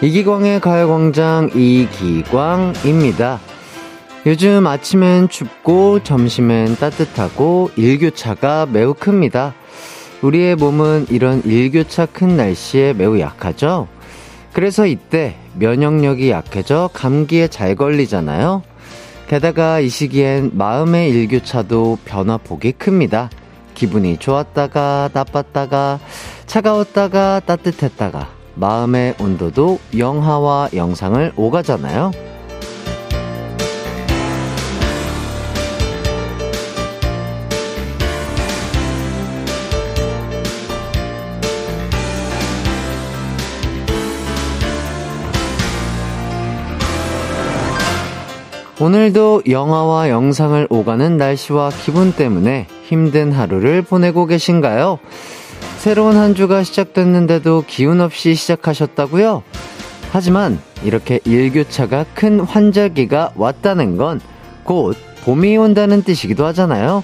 이기광의 가요광장 이기광입니다. 요즘 아침엔 춥고 점심엔 따뜻하고 일교차가 매우 큽니다. 우리의 몸은 이런 일교차 큰 날씨에 매우 약하죠? 그래서 이때 면역력이 약해져 감기에 잘 걸리잖아요? 게다가 이 시기엔 마음의 일교차도 변화폭이 큽니다. 기분이 좋았다가 나빴다가 차가웠다가 따뜻했다가 마음의 온도도 영하와 영상을 오가잖아요. 오늘도 영화와 영상을 오가는 날씨와 기분 때문에 힘든 하루를 보내고 계신가요? 새로운 한 주가 시작됐는데도 기운 없이 시작하셨다고요? 하지만 이렇게 일교차가 큰 환절기가 왔다는 건 곧 봄이 온다는 뜻이기도 하잖아요.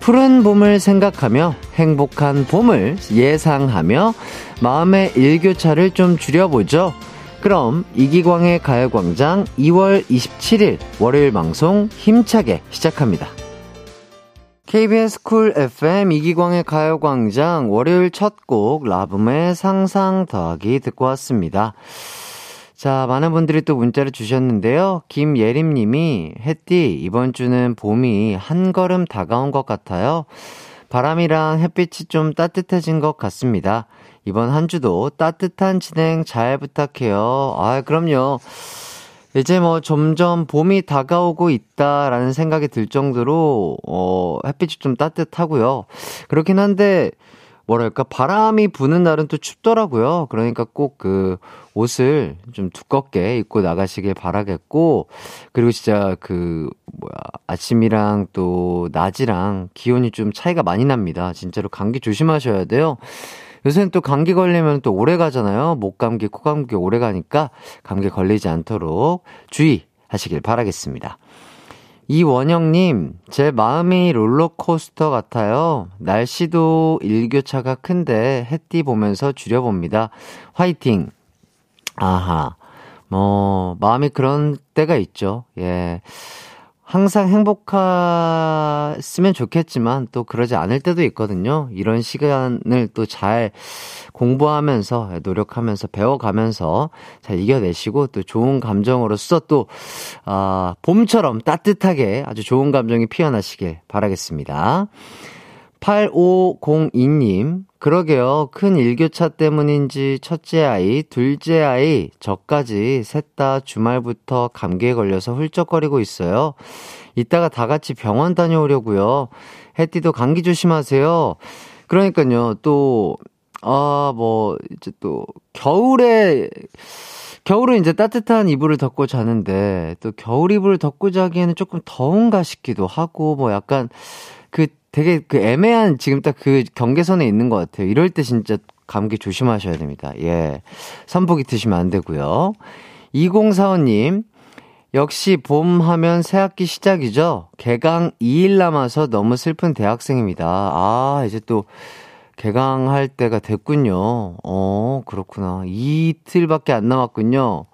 푸른 봄을 생각하며 행복한 봄을 예상하며 마음의 일교차를 좀 줄여보죠. 그럼 이기광의 가요광장 2월 27일 월요일 방송 힘차게 시작합니다. KBS 쿨 FM 이기광의 가요광장 월요일 첫 곡 라붐의 상상 더하기 듣고 왔습니다. 자, 많은 분들이 또 문자를 주셨는데요. 김예림 님이, 햇디, 이번 주는 봄이 한 걸음 다가온 것 같아요. 바람이랑 햇빛이 좀 따뜻해진 것 같습니다. 이번 한 주도 따뜻한 진행 잘 부탁해요. 아, 그럼요. 이제 뭐 점점 봄이 다가오고 있다라는 생각이 들 정도로, 어, 햇빛이 좀 따뜻하고요. 그렇긴 한데, 뭐랄까, 바람이 부는 날은 또 춥더라고요. 그러니까 꼭 그 옷을 좀 두껍게 입고 나가시길 바라겠고, 그리고 진짜 그, 뭐야, 아침이랑 또 낮이랑 기온이 좀 차이가 많이 납니다. 진짜로 감기 조심하셔야 돼요. 요새는 또 감기 걸리면 또 오래 가잖아요. 목 감기, 코 감기 오래 가니까 감기 걸리지 않도록 주의하시길 바라겠습니다. 이원영님, 제 마음이 롤러코스터 같아요. 날씨도 일교차가 큰데 햇띠 보면서 줄여봅니다. 화이팅! 아하. 뭐, 마음이 그런 때가 있죠. 예. 항상 행복했으면 좋겠지만 또 그러지 않을 때도 있거든요. 이런 시간을 또 잘 공부하면서 노력하면서 배워가면서 잘 이겨내시고 또 좋은 감정으로서 또, 아, 봄처럼 따뜻하게 아주 좋은 감정이 피어나시길 바라겠습니다. 8502님, 그러게요. 큰 일교차 때문인지 첫째 아이, 둘째 아이, 저까지 셋 다 주말부터 감기에 걸려서 훌쩍거리고 있어요. 이따가 다 같이 병원 다녀오려고요. 해띠도 감기 조심하세요. 그러니까요, 또, 아, 뭐, 이제 또, 겨울에, 겨울은 이제 따뜻한 이불을 덮고 자는데, 또 겨울 이불을 덮고 자기에는 조금 더운가 싶기도 하고, 뭐 약간, 그 되게 그 애매한 지금 딱 그 경계선에 있는 것 같아요. 이럴 때 진짜 감기 조심하셔야 됩니다. 예. 선풍기 트시면 안 되고요. 2045님, 역시 봄 하면 새학기 시작이죠? 개강 2일 남아서 너무 슬픈 대학생입니다. 아, 이제 또 개강할 때가 됐군요. 어, 그렇구나. 이틀밖에 안 남았군요.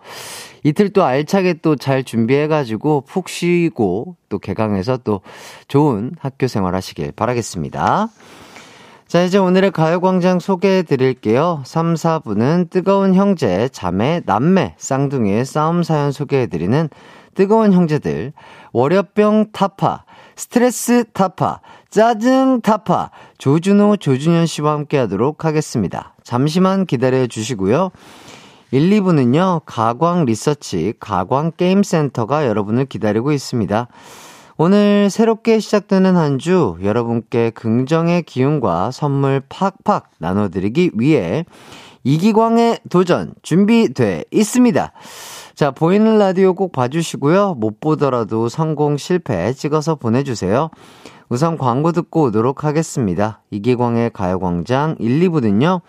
이틀 또 알차게 또 잘 준비해가지고 푹 쉬고 또 개강해서 또 좋은 학교 생활 하시길 바라겠습니다. 자, 이제 오늘의 가요광장 소개해 드릴게요. 3, 4부는 뜨거운 형제, 자매, 남매, 쌍둥이의 싸움 사연 소개해 드리는 뜨거운 형제들, 월요병 타파, 스트레스 타파, 짜증 타파, 조준호, 조준현 씨와 함께 하도록 하겠습니다. 잠시만 기다려 주시고요. 1, 2부는요, 가광 리서치, 가광 게임센터가 여러분을 기다리고 있습니다. 오늘 새롭게 시작되는 한 주 여러분께 긍정의 기운과 선물 팍팍 나눠드리기 위해 이기광의 도전 준비돼 있습니다. 자, 보이는 라디오 꼭 봐주시고요. 못 보더라도 성공 실패 찍어서 보내주세요. 우선 광고 듣고 오도록 하겠습니다. 이기광의 가요광장 1, 2부는요.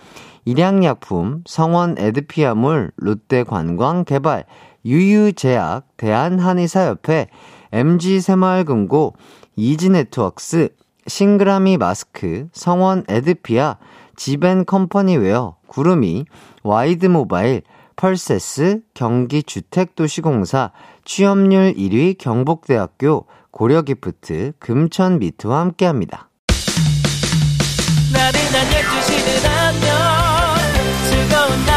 일양약품, 성원 에드피아몰, 롯데관광개발, 유유제약, 대한한의사협회, MG새마을금고, 이지네트웍스, 싱그라미 마스크, 성원 에드피아, 지벤컴퍼니웨어, 구름이, 와이드모바일, 펄세스, 경기주택도시공사, 취업률 1위 경북대학교, 고려기프트, 금천미트와 함께합니다. 나른한 12시는 안녕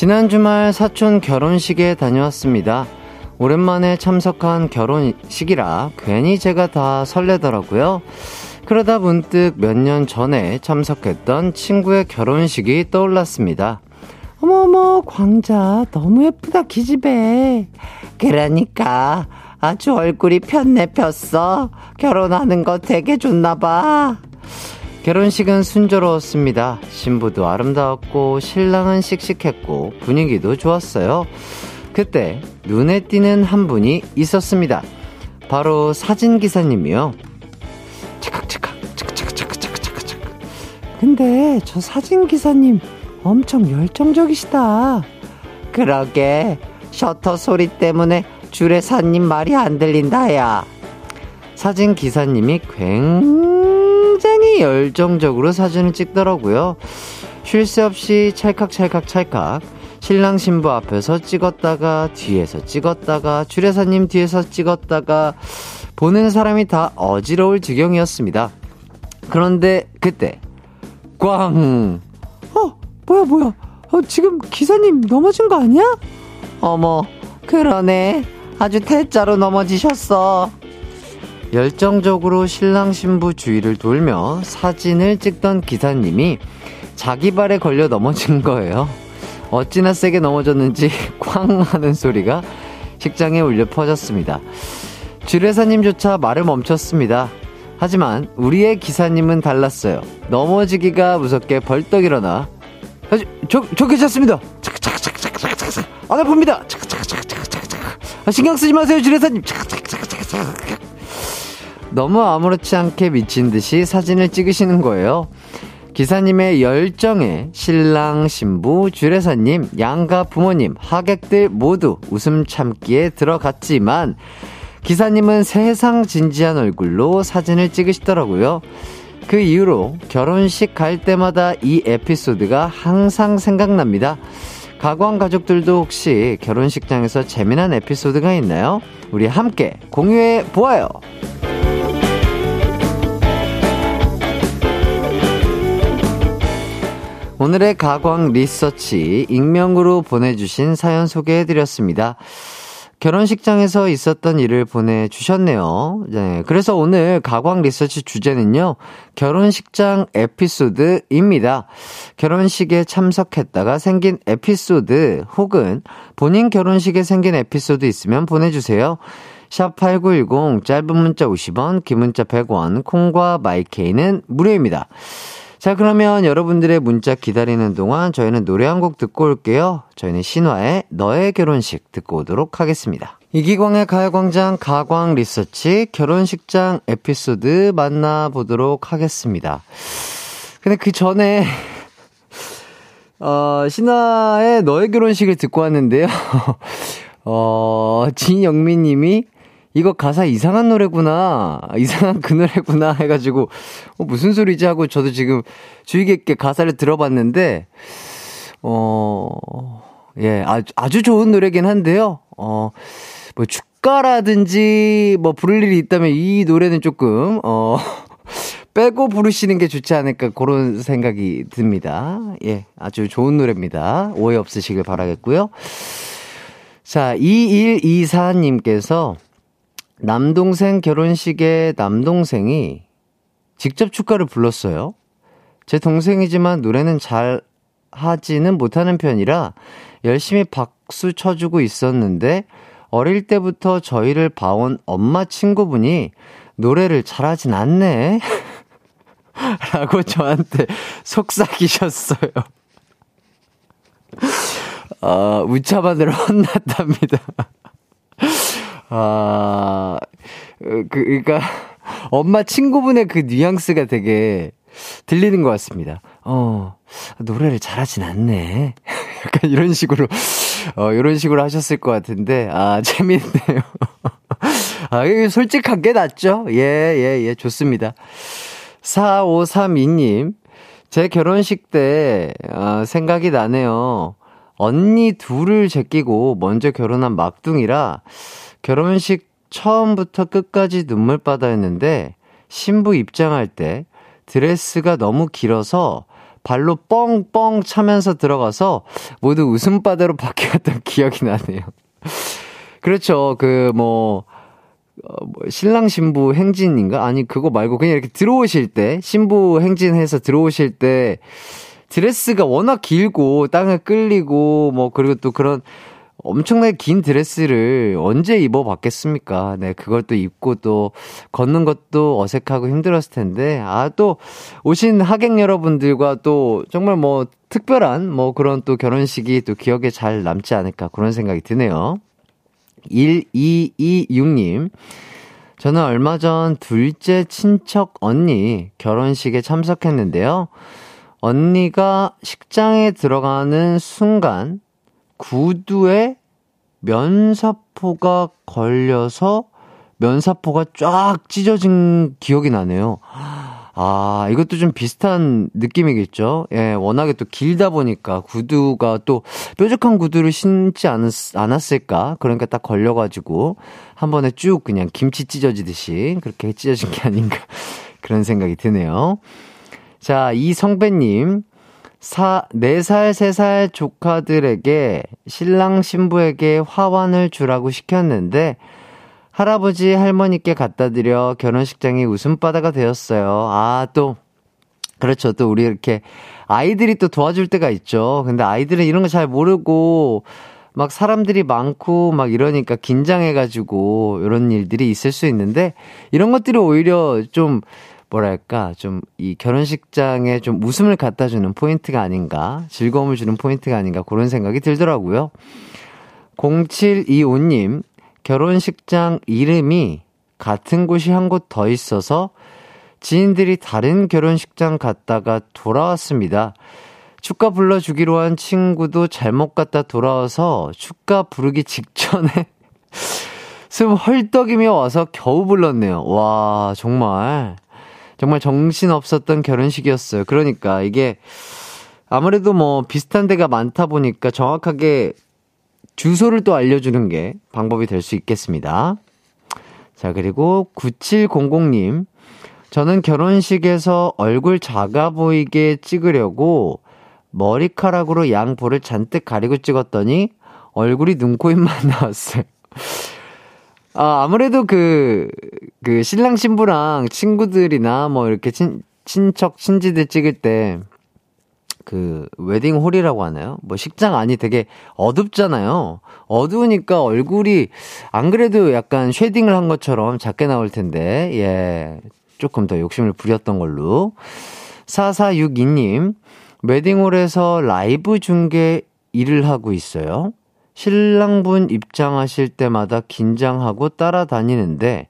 지난 주말 사촌 결혼식에 다녀왔습니다. 오랜만에 참석한 결혼식이라 괜히 제가 다 설레더라고요. 그러다 문득 몇 년 전에 참석했던 친구의 결혼식이 떠올랐습니다. 어머어머, 광자, 너무 예쁘다, 기집애. 그러니까, 아주 얼굴이 폈네, 폈어. 결혼하는 거 되게 좋나봐. 결혼식은 순조로웠습니다. 신부도 아름다웠고 신랑은 씩씩했고 분위기도 좋았어요. 그때 눈에 띄는 한 분이 있었습니다. 바로 사진 기사님이요. 근데 저 사진 기사님 엄청 열정적이시다. 그러게 셔터 소리 때문에 주례사님 말이 안 들린다야. 사진 기사님이 굉장히 굉장히 열정적으로 사진을 찍더라고요. 쉴 새 없이 찰칵 찰칵 찰칵. 신랑 신부 앞에서 찍었다가 뒤에서 찍었다가 주례사님 뒤에서 찍었다가 보는 사람이 다 어지러울 지경이었습니다. 그런데 그때 꽝! 어 뭐야 뭐야 어, 지금 기사님 넘어진 거 아니야? 어머 그러네 아주 대자로 넘어지셨어. 열정적으로 신랑 신부 주위를 돌며 사진을 찍던 기사님이 자기 발에 걸려 넘어진 거예요. 어찌나 세게 넘어졌는지 쾅 하는 소리가 식장에 울려 퍼졌습니다. 주례사님조차 말을 멈췄습니다. 하지만 우리의 기사님은 달랐어요. 넘어지기가 무섭게 벌떡 일어나 저, 저 괜찮습니다. 안 아픕니다. 신경 쓰지 마세요, 주례사님. 너무 아무렇지 않게 미친 듯이 사진을 찍으시는 거예요. 기사님의 열정에 신랑, 신부, 주례사님, 양가 부모님, 하객들 모두 웃음 참기에 들어갔지만 기사님은 세상 진지한 얼굴로 사진을 찍으시더라고요. 그 이후로 결혼식 갈 때마다 이 에피소드가 항상 생각납니다. 가광 가족들도 혹시 결혼식장에서 재미난 에피소드가 있나요? 우리 함께 공유해 보아요. 오늘의 가광 리서치 익명으로 보내주신 사연 소개해드렸습니다. 결혼식장에서 있었던 일을 보내주셨네요. 네. 그래서 오늘 가광 리서치 주제는요, 결혼식장 에피소드입니다. 결혼식에 참석했다가 생긴 에피소드 혹은 본인 결혼식에 생긴 에피소드 있으면 보내주세요. 샵8910 짧은 문자 50원, 긴 문자 100원, 콩과 마이케이는 무료입니다. 자, 그러면 여러분들의 문자 기다리는 동안 저희는 노래 한 곡 듣고 올게요. 저희는 신화의 너의 결혼식 듣고 오도록 하겠습니다. 이기광의 가요광장 가광 리서치 결혼식장 에피소드 만나보도록 하겠습니다. 근데 그 전에, 어, 신화의 너의 결혼식을 듣고 왔는데요. 어, 진영민 님이 이거 가사 이상한 노래구나. 이상한 그 노래구나. 해가지고, 어, 무슨 소리지 하고 저도 지금 주의 깊게 가사를 들어봤는데, 어, 예, 아주, 아주 좋은 노래긴 한데요. 어, 뭐, 주가라든지, 뭐, 부를 일이 있다면 이 노래는 조금, 어, 빼고 부르시는 게 좋지 않을까, 그런 생각이 듭니다. 예, 아주 좋은 노래입니다. 오해 없으시길 바라겠고요. 자, 2124님께서 남동생 결혼식에 남동생이 직접 축가를 불렀어요. 제 동생이지만 노래는 잘 하지는 못하는 편이라 열심히 박수 쳐주고 있었는데 어릴 때부터 저희를 봐온 엄마 친구분이 노래를 잘하진 않네. 라고 저한테 속삭이셨어요. 아, 우차반으로 혼났답니다. 아, 그, 그니까, 엄마 친구분의 그 뉘앙스가 되게 들리는 것 같습니다. 어, 노래를 잘하진 않네. 약간 이런 식으로, 어, 이런 식으로 하셨을 것 같은데, 아, 재밌네요. 아, 솔직한 게 낫죠? 예, 예, 예, 좋습니다. 4532님, 제 결혼식 때, 아, 생각이 나네요. 언니 둘을 제끼고 먼저 결혼한 막둥이라 결혼식 처음부터 끝까지 눈물바다였는데 신부 입장할 때 드레스가 너무 길어서 발로 뻥뻥 차면서 들어가서 모두 웃음바다로 바뀌었던 기억이 나네요. 그렇죠. 그, 뭐, 어, 뭐 신랑 신부 행진인가? 아니, 그거 말고 그냥 이렇게 들어오실 때, 신부 행진해서 들어오실 때, 드레스가 워낙 길고, 땅을 끌리고, 뭐, 그리고 또 그런 엄청나게 긴 드레스를 언제 입어봤겠습니까? 네, 그걸 또 입고 또 걷는 것도 어색하고 힘들었을 텐데, 아, 또 오신 하객 여러분들과 또 정말 뭐 특별한 뭐 그런 또 결혼식이 또 기억에 잘 남지 않을까 그런 생각이 드네요. 1226님. 저는 얼마 전 둘째 친척 언니 결혼식에 참석했는데요. 언니가 식장에 들어가는 순간 구두에 면사포가 걸려서 면사포가 쫙 찢어진 기억이 나네요. 아, 이것도 좀 비슷한 느낌이겠죠? 예, 워낙에 또 길다 보니까 구두가 또 뾰족한 구두를 신지 않았, 않았을까? 그러니까 딱 걸려가지고 한 번에 쭉 그냥 김치 찢어지듯이 그렇게 찢어진 게 아닌가. 그런 생각이 드네요. 자, 이성배님. 사, 4살, 3살 조카들에게 신랑 신부에게 화환을 주라고 시켰는데 할아버지 할머니께 갖다 드려 결혼식장이 웃음바다가 되었어요. 아, 또, 그렇죠. 또 우리 이렇게 아이들이 또 도와줄 때가 있죠. 근데 아이들은 이런 거 잘 모르고 막 사람들이 많고 막 이러니까 긴장해가지고 이런 일들이 있을 수 있는데 이런 것들이 오히려 좀 뭐랄까, 좀 이 결혼식장에 좀 웃음을 갖다 주는 포인트가 아닌가, 즐거움을 주는 포인트가 아닌가, 그런 생각이 들더라고요. 0725님, 결혼식장 이름이 같은 곳이 한 곳 더 있어서 지인들이 다른 결혼식장 갔다가 돌아왔습니다. 축가 불러주기로 한 친구도 잘못 갔다 돌아와서 축가 부르기 직전에 숨 헐떡이며 와서 겨우 불렀네요. 와, 정말. 정말 정신 없었던 결혼식이었어요. 그러니까 이게 아무래도 뭐 비슷한 데가 많다 보니까 정확하게 주소를 또 알려주는 게 방법이 될 수 있겠습니다. 자, 그리고 9700님. 저는 결혼식에서 얼굴 작아 보이게 찍으려고 머리카락으로 양 볼을 잔뜩 가리고 찍었더니 얼굴이 눈, 코, 입만 나왔어요. 아, 아무래도 그, 그 신랑 신부랑 친구들이나 뭐 이렇게 친, 친척, 친지들 찍을 때, 그, 웨딩홀이라고 하나요? 뭐 식장 안이 되게 어둡잖아요. 어두우니까 얼굴이 안 그래도 약간 shading을 한 것처럼 작게 나올 텐데, 예. 조금 더 욕심을 부렸던 걸로. 4462님, 웨딩홀에서 라이브 중계 일을 하고 있어요. 신랑분 입장하실 때마다 긴장하고 따라다니는데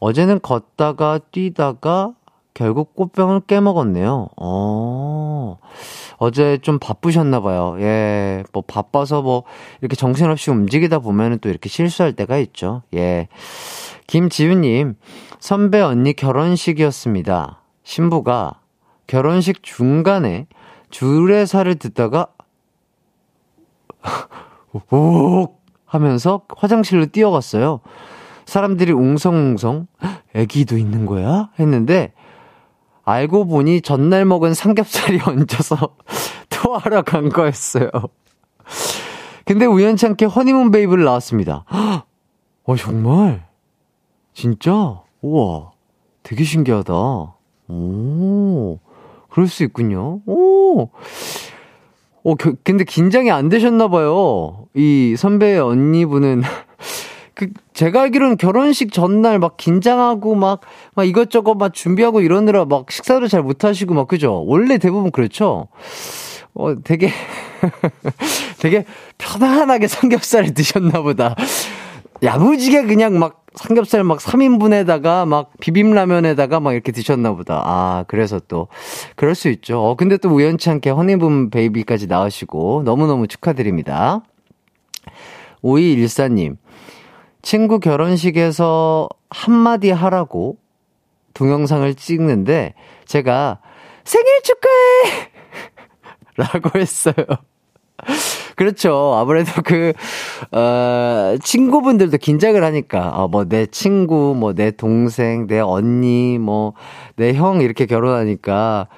어제는 걷다가 뛰다가 결국 꽃병을 깨먹었네요. 어, 어제 좀 바쁘셨나봐요. 예, 뭐 바빠서 뭐 이렇게 정신없이 움직이다 보면은 또 이렇게 실수할 때가 있죠. 예. 김지윤님, 선배 언니 결혼식이었습니다. 신부가 결혼식 중간에 주례사를 듣다가 오 하면서 화장실로 뛰어갔어요. 사람들이 웅성웅성 애기도 있는 거야? 했는데 알고 보니 전날 먹은 삼겹살이 얹어서 토하러 간 거였어요. 근데 우연찮게 허니문 베이브를 나왔습니다. 어, 정말? 진짜? 우와, 되게 신기하다. 오, 그럴 수 있군요. 오, 어, 그, 근데 긴장이 안 되셨나 봐요. 이 선배 언니분은 그, 제가 알기로는 결혼식 전날 막 긴장하고 막, 막 이것저것 막 준비하고 이러느라 막 식사를 잘 못하시고 막, 그죠? 원래 대부분 그렇죠? 어, 되게, 되게 편안하게 삼겹살을 드셨나 보다. 야무지게 그냥 막 삼겹살 막 3인분에다가 막 비빔라면에다가 막 이렇게 드셨나 보다. 아, 그래서 또 그럴 수 있죠. 어, 근데 또 우연치 않게 허니문 베이비까지 나오시고 너무너무 축하드립니다. 5214님. 친구 결혼식에서 한마디 하라고 동영상을 찍는데 제가 생일 축하해! 라고 했어요. 그렇죠. 아무래도 그, 어, 친구분들도 긴장을 하니까, 어, 뭐, 내 친구, 뭐, 내 동생, 내 언니, 뭐, 내 형 이렇게 결혼하니까,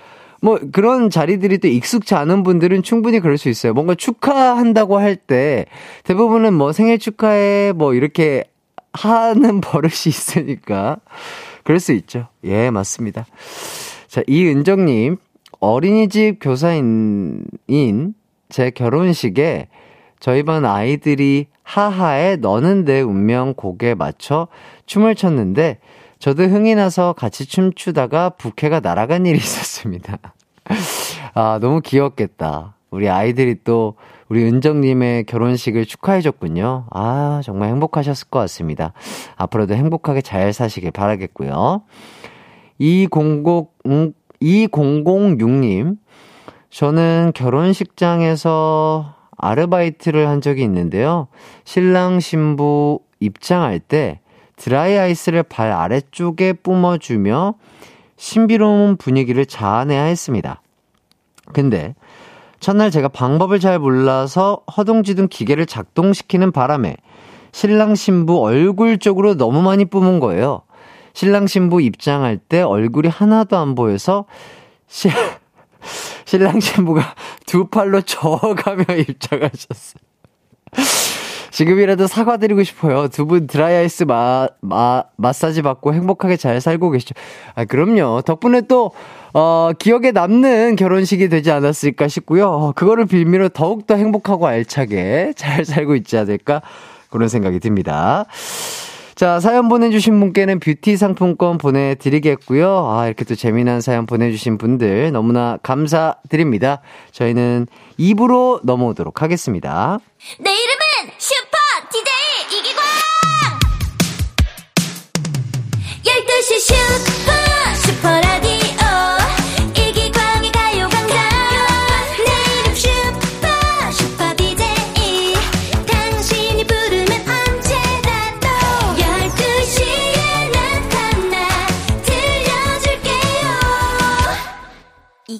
뭐, 그런 자리들이 또 익숙치 않은 분들은 충분히 그럴 수 있어요. 뭔가 축하한다고 할 때, 대부분은 뭐, 생일 축하해, 뭐, 이렇게 하는 버릇이 있으니까, 그럴 수 있죠. 예, 맞습니다. 자, 이은정님, 어린이집 교사인, 제 결혼식에 저희 반 아이들이 하하의 너는 내 운명 곡에 맞춰 춤을 췄는데 저도 흥이 나서 같이 춤추다가 부케가 날아간 일이 있었습니다. 아, 너무 귀엽겠다. 우리 아이들이 또 우리 은정님의 결혼식을 축하해줬군요. 아, 정말 행복하셨을 것 같습니다. 앞으로도 행복하게 잘 사시길 바라겠고요. 20, 2006님, 저는 결혼식장에서 아르바이트를 한 적이 있는데요. 신랑 신부 입장할 때 드라이 아이스를 발 아래쪽에 뿜어주며 신비로운 분위기를 자아내야 했습니다. 근데 첫날 제가 방법을 잘 몰라서 허둥지둥 기계를 작동시키는 바람에 신랑 신부 얼굴 쪽으로 너무 많이 뿜은 거예요. 신랑 신부 입장할 때 얼굴이 하나도 안 보여서 시, 신랑 신부가 두 팔로 저어가며 입장하셨어요. 지금이라도 사과드리고 싶어요. 두 분 드라이아이스 마, 마, 마사지 받고 행복하게 잘 살고 계시죠. 아, 그럼요. 덕분에 또, 어, 기억에 남는 결혼식이 되지 않았을까 싶고요. 어, 그거를 빌미로 더욱더 행복하고 알차게 잘 살고 있지 않을까 그런 생각이 듭니다. 자, 사연 보내주신 분께는 뷰티 상품권 보내드리겠고요. 아, 이렇게 또 재미난 사연 보내주신 분들 너무나 감사드립니다. 저희는 입으로 넘어오도록 하겠습니다. 내이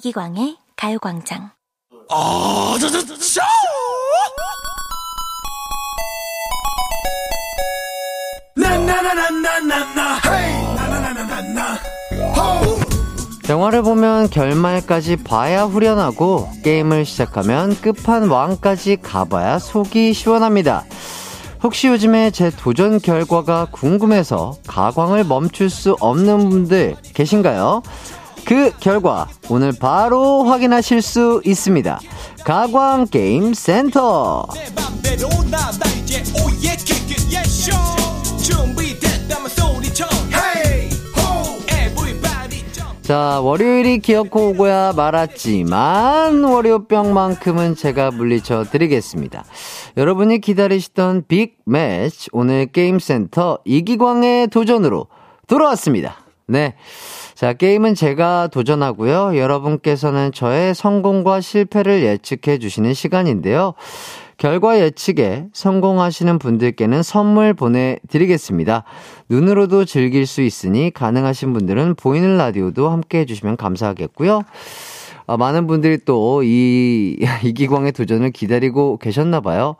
이기광의 가요광장. 아, 저, 저, 저, 저! 영화를 보면 결말까지 봐야 후련하고 게임을 시작하면 끝판왕까지 가봐야 속이 시원합니다. 혹시 요즘에 제 도전 결과가 궁금해서 가광을 멈출 수 없는 분들 계신가요? 그 결과 오늘 바로 확인하실 수 있습니다. 가광 게임 센터. 자, 월요일이 기어코 오고야 말았지만, 월요병만큼은 제가 물리쳐 드리겠습니다. 여러분이 기다리시던 빅 매치, 오늘 게임센터 이기광의 도전으로 돌아왔습니다. 네. 자, 게임은 제가 도전하고요. 여러분께서는 저의 성공과 실패를 예측해 주시는 시간인데요. 결과 예측에 성공하시는 분들께는 선물 보내드리겠습니다. 눈으로도 즐길 수 있으니 가능하신 분들은 보이는 라디오도 함께 해주시면 감사하겠고요. 아, 많은 분들이 또 이 이기광의 도전을 기다리고 계셨나봐요.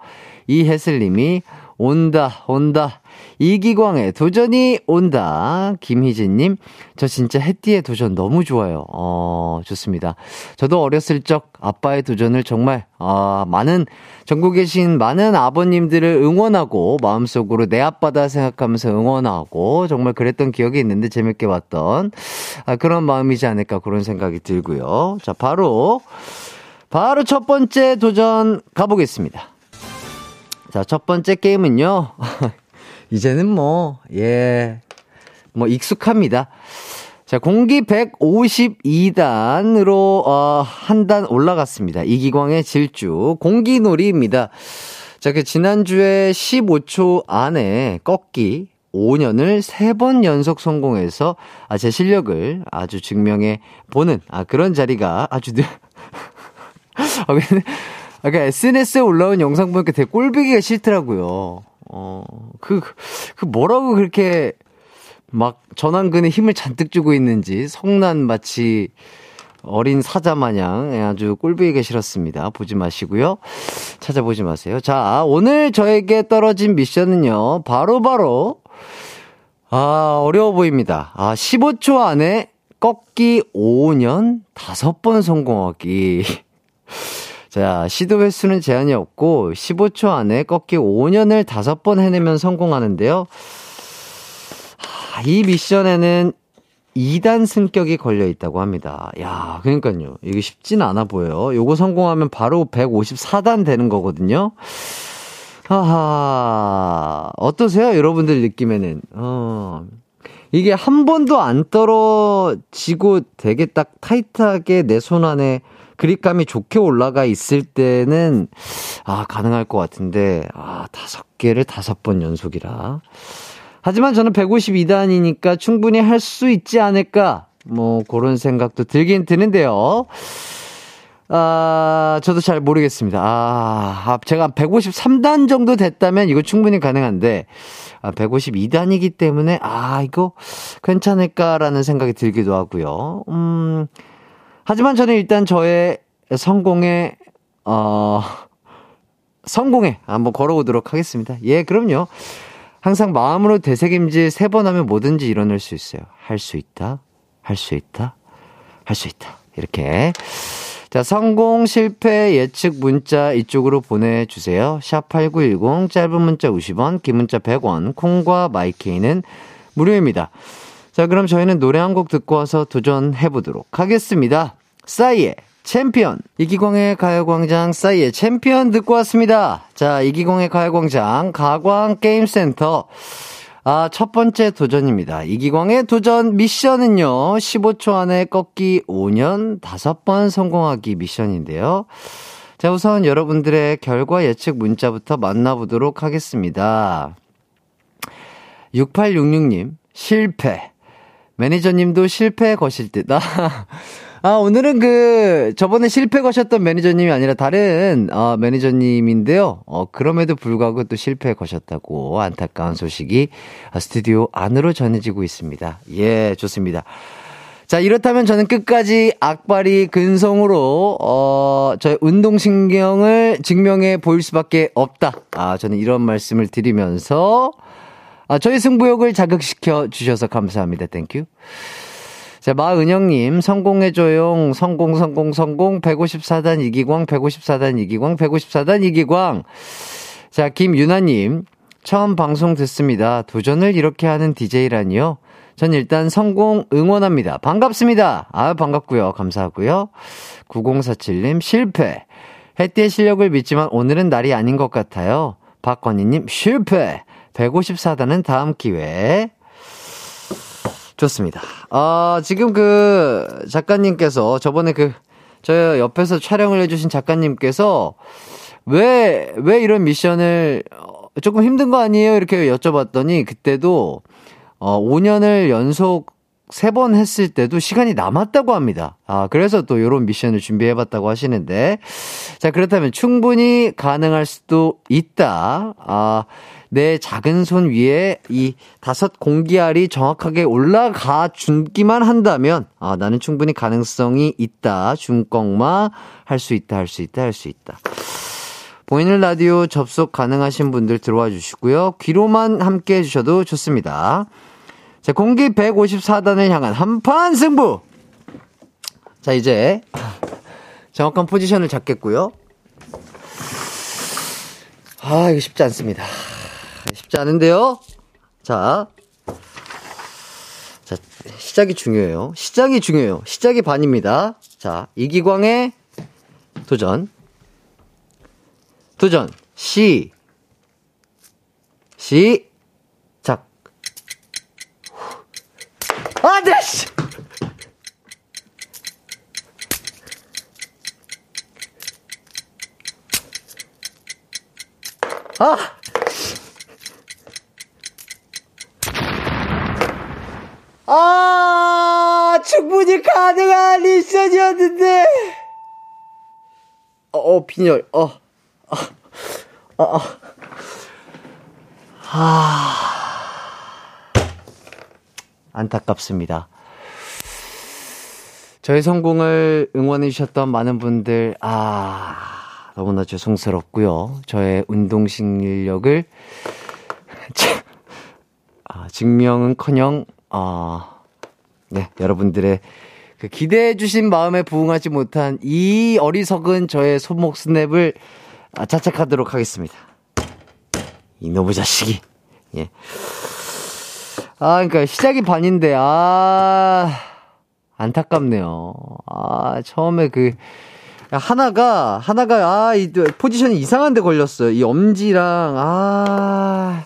이혜슬님이 온다, 온다. 이기광의 도전이 온다. 김희진님, 저 진짜 해띠의 도전 너무 좋아요. 어, 좋습니다. 저도 어렸을 적 아빠의 도전을 정말, 아, 많은, 전국에 계신 많은 아버님들을 응원하고, 마음속으로 내 아빠다 생각하면서 응원하고, 정말 그랬던 기억이 있는데 재밌게 봤던, 아, 그런 마음이지 않을까 그런 생각이 들고요. 자, 바로, 바로 첫 번째 도전 가보겠습니다. 자, 첫 번째 게임은요. 이제는 뭐, 예, 뭐 익숙합니다. 자, 공기 152단으로, 어, 한 단 올라갔습니다. 이기광의 질주, 공기놀이입니다. 자, 그 지난주에 15초 안에 꺾기 5년을 3번 연속 성공해서, 아, 제 실력을 아주 증명해 보는, 아, 그런 자리가 아주, 아, 근데, 아, 그 SNS에 올라온 영상 보니까 되게 꼴보기가 싫더라고요. 어, 그, 그 뭐라고 그렇게 막 전완근에 힘을 잔뜩 주고 있는지 성난 마치 어린 사자 마냥 아주 꼴보기가 싫었습니다. 보지 마시고요. 찾아보지 마세요. 자, 오늘 저에게 떨어진 미션은요. 바로바로 바로 아, 어려워 보입니다. 아, 15초 안에 꺾기 5년 5번 성공하기. 자, 시도 횟수는 제한이 없고 15초 안에 꺾기 5년을 5번 해내면 성공하는데요. 이 미션에는 2단 승격이 걸려 있다고 합니다. 야, 그러니까요. 이게 쉽진 않아 보여요. 요거 성공하면 바로 154단 되는 거거든요. 하하. 어떠세요? 여러분들 느낌에는. 어. 이게 한 번도 안 떨어지고 되게 딱 타이트하게 내 손 안에 그립감이 좋게 올라가 있을 때는, 아, 가능할 것 같은데, 아, 다섯 개를 다섯 번 연속이라. 하지만 저는 152단이니까 충분히 할 수 있지 않을까? 뭐, 그런 생각도 들긴 드는데요. 아, 저도 잘 모르겠습니다. 아, 아 제가 153단 정도 됐다면 이거 충분히 가능한데, 아, 152단이기 때문에, 아, 이거 괜찮을까라는 생각이 들기도 하고요. 음, 하지만 저는 일단 저의 성공에, 어, 성공에 한번 걸어보도록 하겠습니다. 예, 그럼요. 항상 마음으로 되새김질 세 번 하면 뭐든지 일어날 수 있어요. 할 수 있다. 할 수 있다. 할 수 있다. 이렇게. 자, 성공, 실패, 예측 문자 이쪽으로 보내주세요. 샵8910, 짧은 문자 50원, 긴 문자 100원, 콩과 마이케이는 무료입니다. 자, 그럼 저희는 노래 한 곡 듣고 와서 도전해보도록 하겠습니다. 싸이의 챔피언. 이기광의 가요광장 싸이의 챔피언 듣고 왔습니다. 자, 이기광의 가요광장 가광게임센터. 아, 첫 번째 도전입니다. 이기광의 도전 미션은요, 15초 안에 꺾기 5년 5번 성공하기 미션인데요. 자, 우선 여러분들의 결과 예측 문자부터 만나보도록 하겠습니다. 6866님, 실패. 매니저님도 실패 거실 듯. 아, 아, 오늘은 그, 저번에 실패 거셨던 매니저님이 아니라 다른, 어, 매니저님인데요. 어, 그럼에도 불구하고 또 실패 거셨다고 안타까운 소식이 스튜디오 안으로 전해지고 있습니다. 예, 좋습니다. 자, 이렇다면 저는 끝까지 악발이 근성으로, 어, 저의 운동신경을 증명해 보일 수밖에 없다. 아, 저는 이런 말씀을 드리면서, 아, 저희 승부욕을 자극시켜 주셔서 감사합니다. Thank you. 자, 마은영님, 성공해줘용, 성공, 성공, 성공, 154단 이기광, 154단 이기광, 154단 이기광. 자, 김유나님, 처음 방송 듣습니다. 도전을 이렇게 하는 DJ라니요? 전 일단 성공 응원합니다. 반갑습니다. 아, 반갑고요. 감사하고요. 9047님, 실패. 해띠의 실력을 믿지만 오늘은 날이 아닌 것 같아요. 박건희님, 실패. 154단은 다음 기회에. 좋습니다. 아, 지금 그 작가님께서 저번에 그, 저 옆에서 촬영을 해주신 작가님께서 왜, 왜 이런 미션을 조금 힘든 거 아니에요? 이렇게 여쭤봤더니 그때도 어, 5년을 연속 세 번 했을 때도 시간이 남았다고 합니다. 아, 그래서 또 이런 미션을 준비해 봤다고 하시는데. 자, 그렇다면 충분히 가능할 수도 있다. 아, 내 작은 손 위에 이 다섯 공기알이 정확하게 올라가 준기만 한다면 아, 나는 충분히 가능성이 있다. 중꺽마 할 수 있다. 할 수 있다. 할 수 있다. 보이는 라디오 접속 가능하신 분들 들어와 주시고요. 귀로만 함께 해주셔도 좋습니다. 자, 공기 154단을 향한 한판 승부! 자, 이제 정확한 포지션을 잡겠고요. 아, 이거 쉽지 않습니다. 쉽지 않은데요? 자. 자, 시작이 중요해요. 시작이 중요해요. 시작이 반입니다. 자, 이기광의 도전. 도전. 시. 시. 아, 네, 씨! 아! 아, 충분히 가능한 미션이었는데. 어, 어 빈혈, 어, 아, 아, 아. 아. 안타깝습니다. 저희 성공을 응원해주셨던 많은 분들, 아, 너무나 죄송스럽고요. 저의 운동 실력을, 아, 증명은 커녕, 아, 네, 여러분들의 그 기대해주신 마음에 부응하지 못한 이 어리석은 저의 손목 스냅을 아, 자책하도록 하겠습니다. 이놈의 자식이. 예. 아, 그러니까 시작이 반인데, 아, 안타깝네요. 아, 처음에 그, 하나가, 하나가, 아, 이 포지션이 이상한 데 걸렸어요. 이 엄지랑, 아.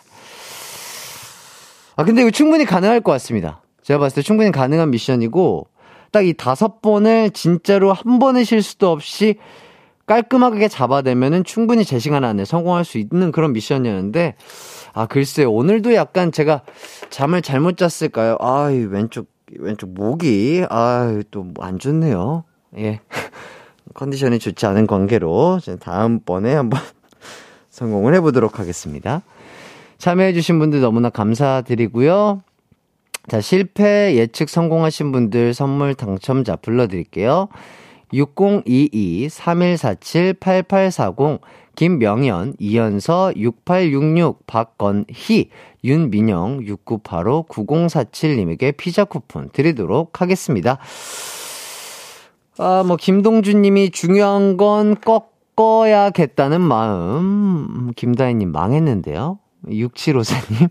아, 근데 이거 충분히 가능할 것 같습니다. 제가 봤을 때 충분히 가능한 미션이고, 딱 이 다섯 번을 진짜로 한 번의 실수도 없이 깔끔하게 잡아내면은 충분히 제 시간 안에 성공할 수 있는 그런 미션이었는데, 아, 글쎄요. 오늘도 약간 제가 잠을 잘못 잤을까요? 아, 이 왼쪽, 왼쪽 목이, 아, 또안 좋네요. 예. 컨디션이 좋지 않은 관계로 다음번에 한번 성공을 해보도록 하겠습니다. 참여해주신 분들 너무나 감사드리고요. 자, 실패 예측 성공하신 분들 선물 당첨자 불러드릴게요. 6022-3147-8840 김명연, 이연서, 6866, 박건희, 윤민영, 6985-9047님에게 피자 쿠폰 드리도록 하겠습니다. 아, 뭐, 김동준 님이 중요한 건 꺾어야겠다는 마음. 김다희님 망했는데요. 6754님.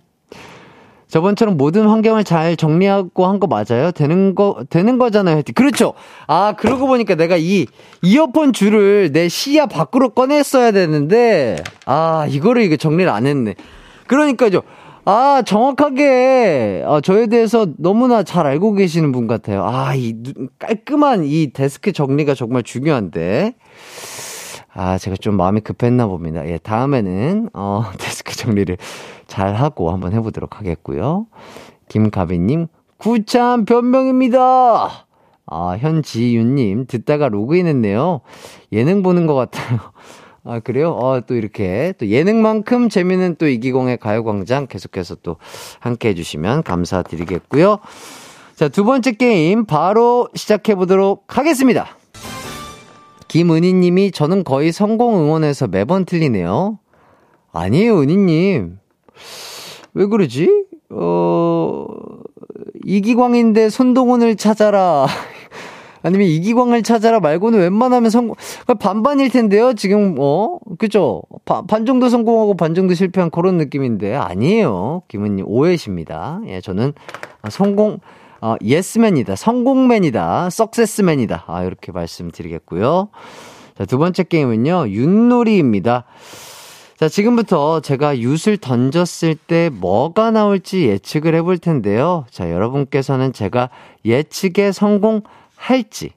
저번처럼 모든 환경을 잘 정리하고 한 거 맞아요? 되는 거, 되는 거잖아요. 그렇죠. 아, 그러고 보니까 내가 이 이어폰 줄을 내 시야 밖으로 꺼냈어야 되는데, 아, 이거를 이게 정리를 안 했네. 그러니까요. 아, 정확하게, 아, 저에 대해서 너무나 잘 알고 계시는 분 같아요. 아, 이 깔끔한 이 데스크 정리가 정말 중요한데. 아, 제가 좀 마음이 급했나 봅니다. 예, 다음에는, 어, 데스크 정리를 잘 하고 한번 해보도록 하겠고요. 김가비님, 구참 변명입니다! 아, 현지윤님, 듣다가 로그인 했네요. 예능 보는 것 같아요. 아, 그래요? 어, 또 이렇게, 또 예능만큼 재미는 또 이기공의 가요광장 계속해서 또 함께 해주시면 감사드리겠고요. 자, 두 번째 게임 바로 시작해보도록 하겠습니다. 김은희님이 저는 거의 성공 응원해서 매번 틀리네요. 아니에요, 은희님. 왜 그러지? 어, 이기광인데 손동훈을 찾아라. 아니면 이기광을 찾아라 말고는 웬만하면 성공, 그러니까 반반일 텐데요, 지금, 어? 그죠? 반, 반 정도 성공하고 반 정도 실패한 그런 느낌인데, 아니에요. 김은님, 오해십니다. 예, 저는 성공, 어, 예스맨이다. 성공맨이다. 석세스맨이다. 아, 이렇게 말씀드리겠고요. 자, 두 번째 게임은요, 윷놀이입니다. 자, 지금부터 제가 윷을 던졌을 때 뭐가 나올지 예측을 해볼 텐데요. 자, 여러분께서는 제가 예측에 성공할지,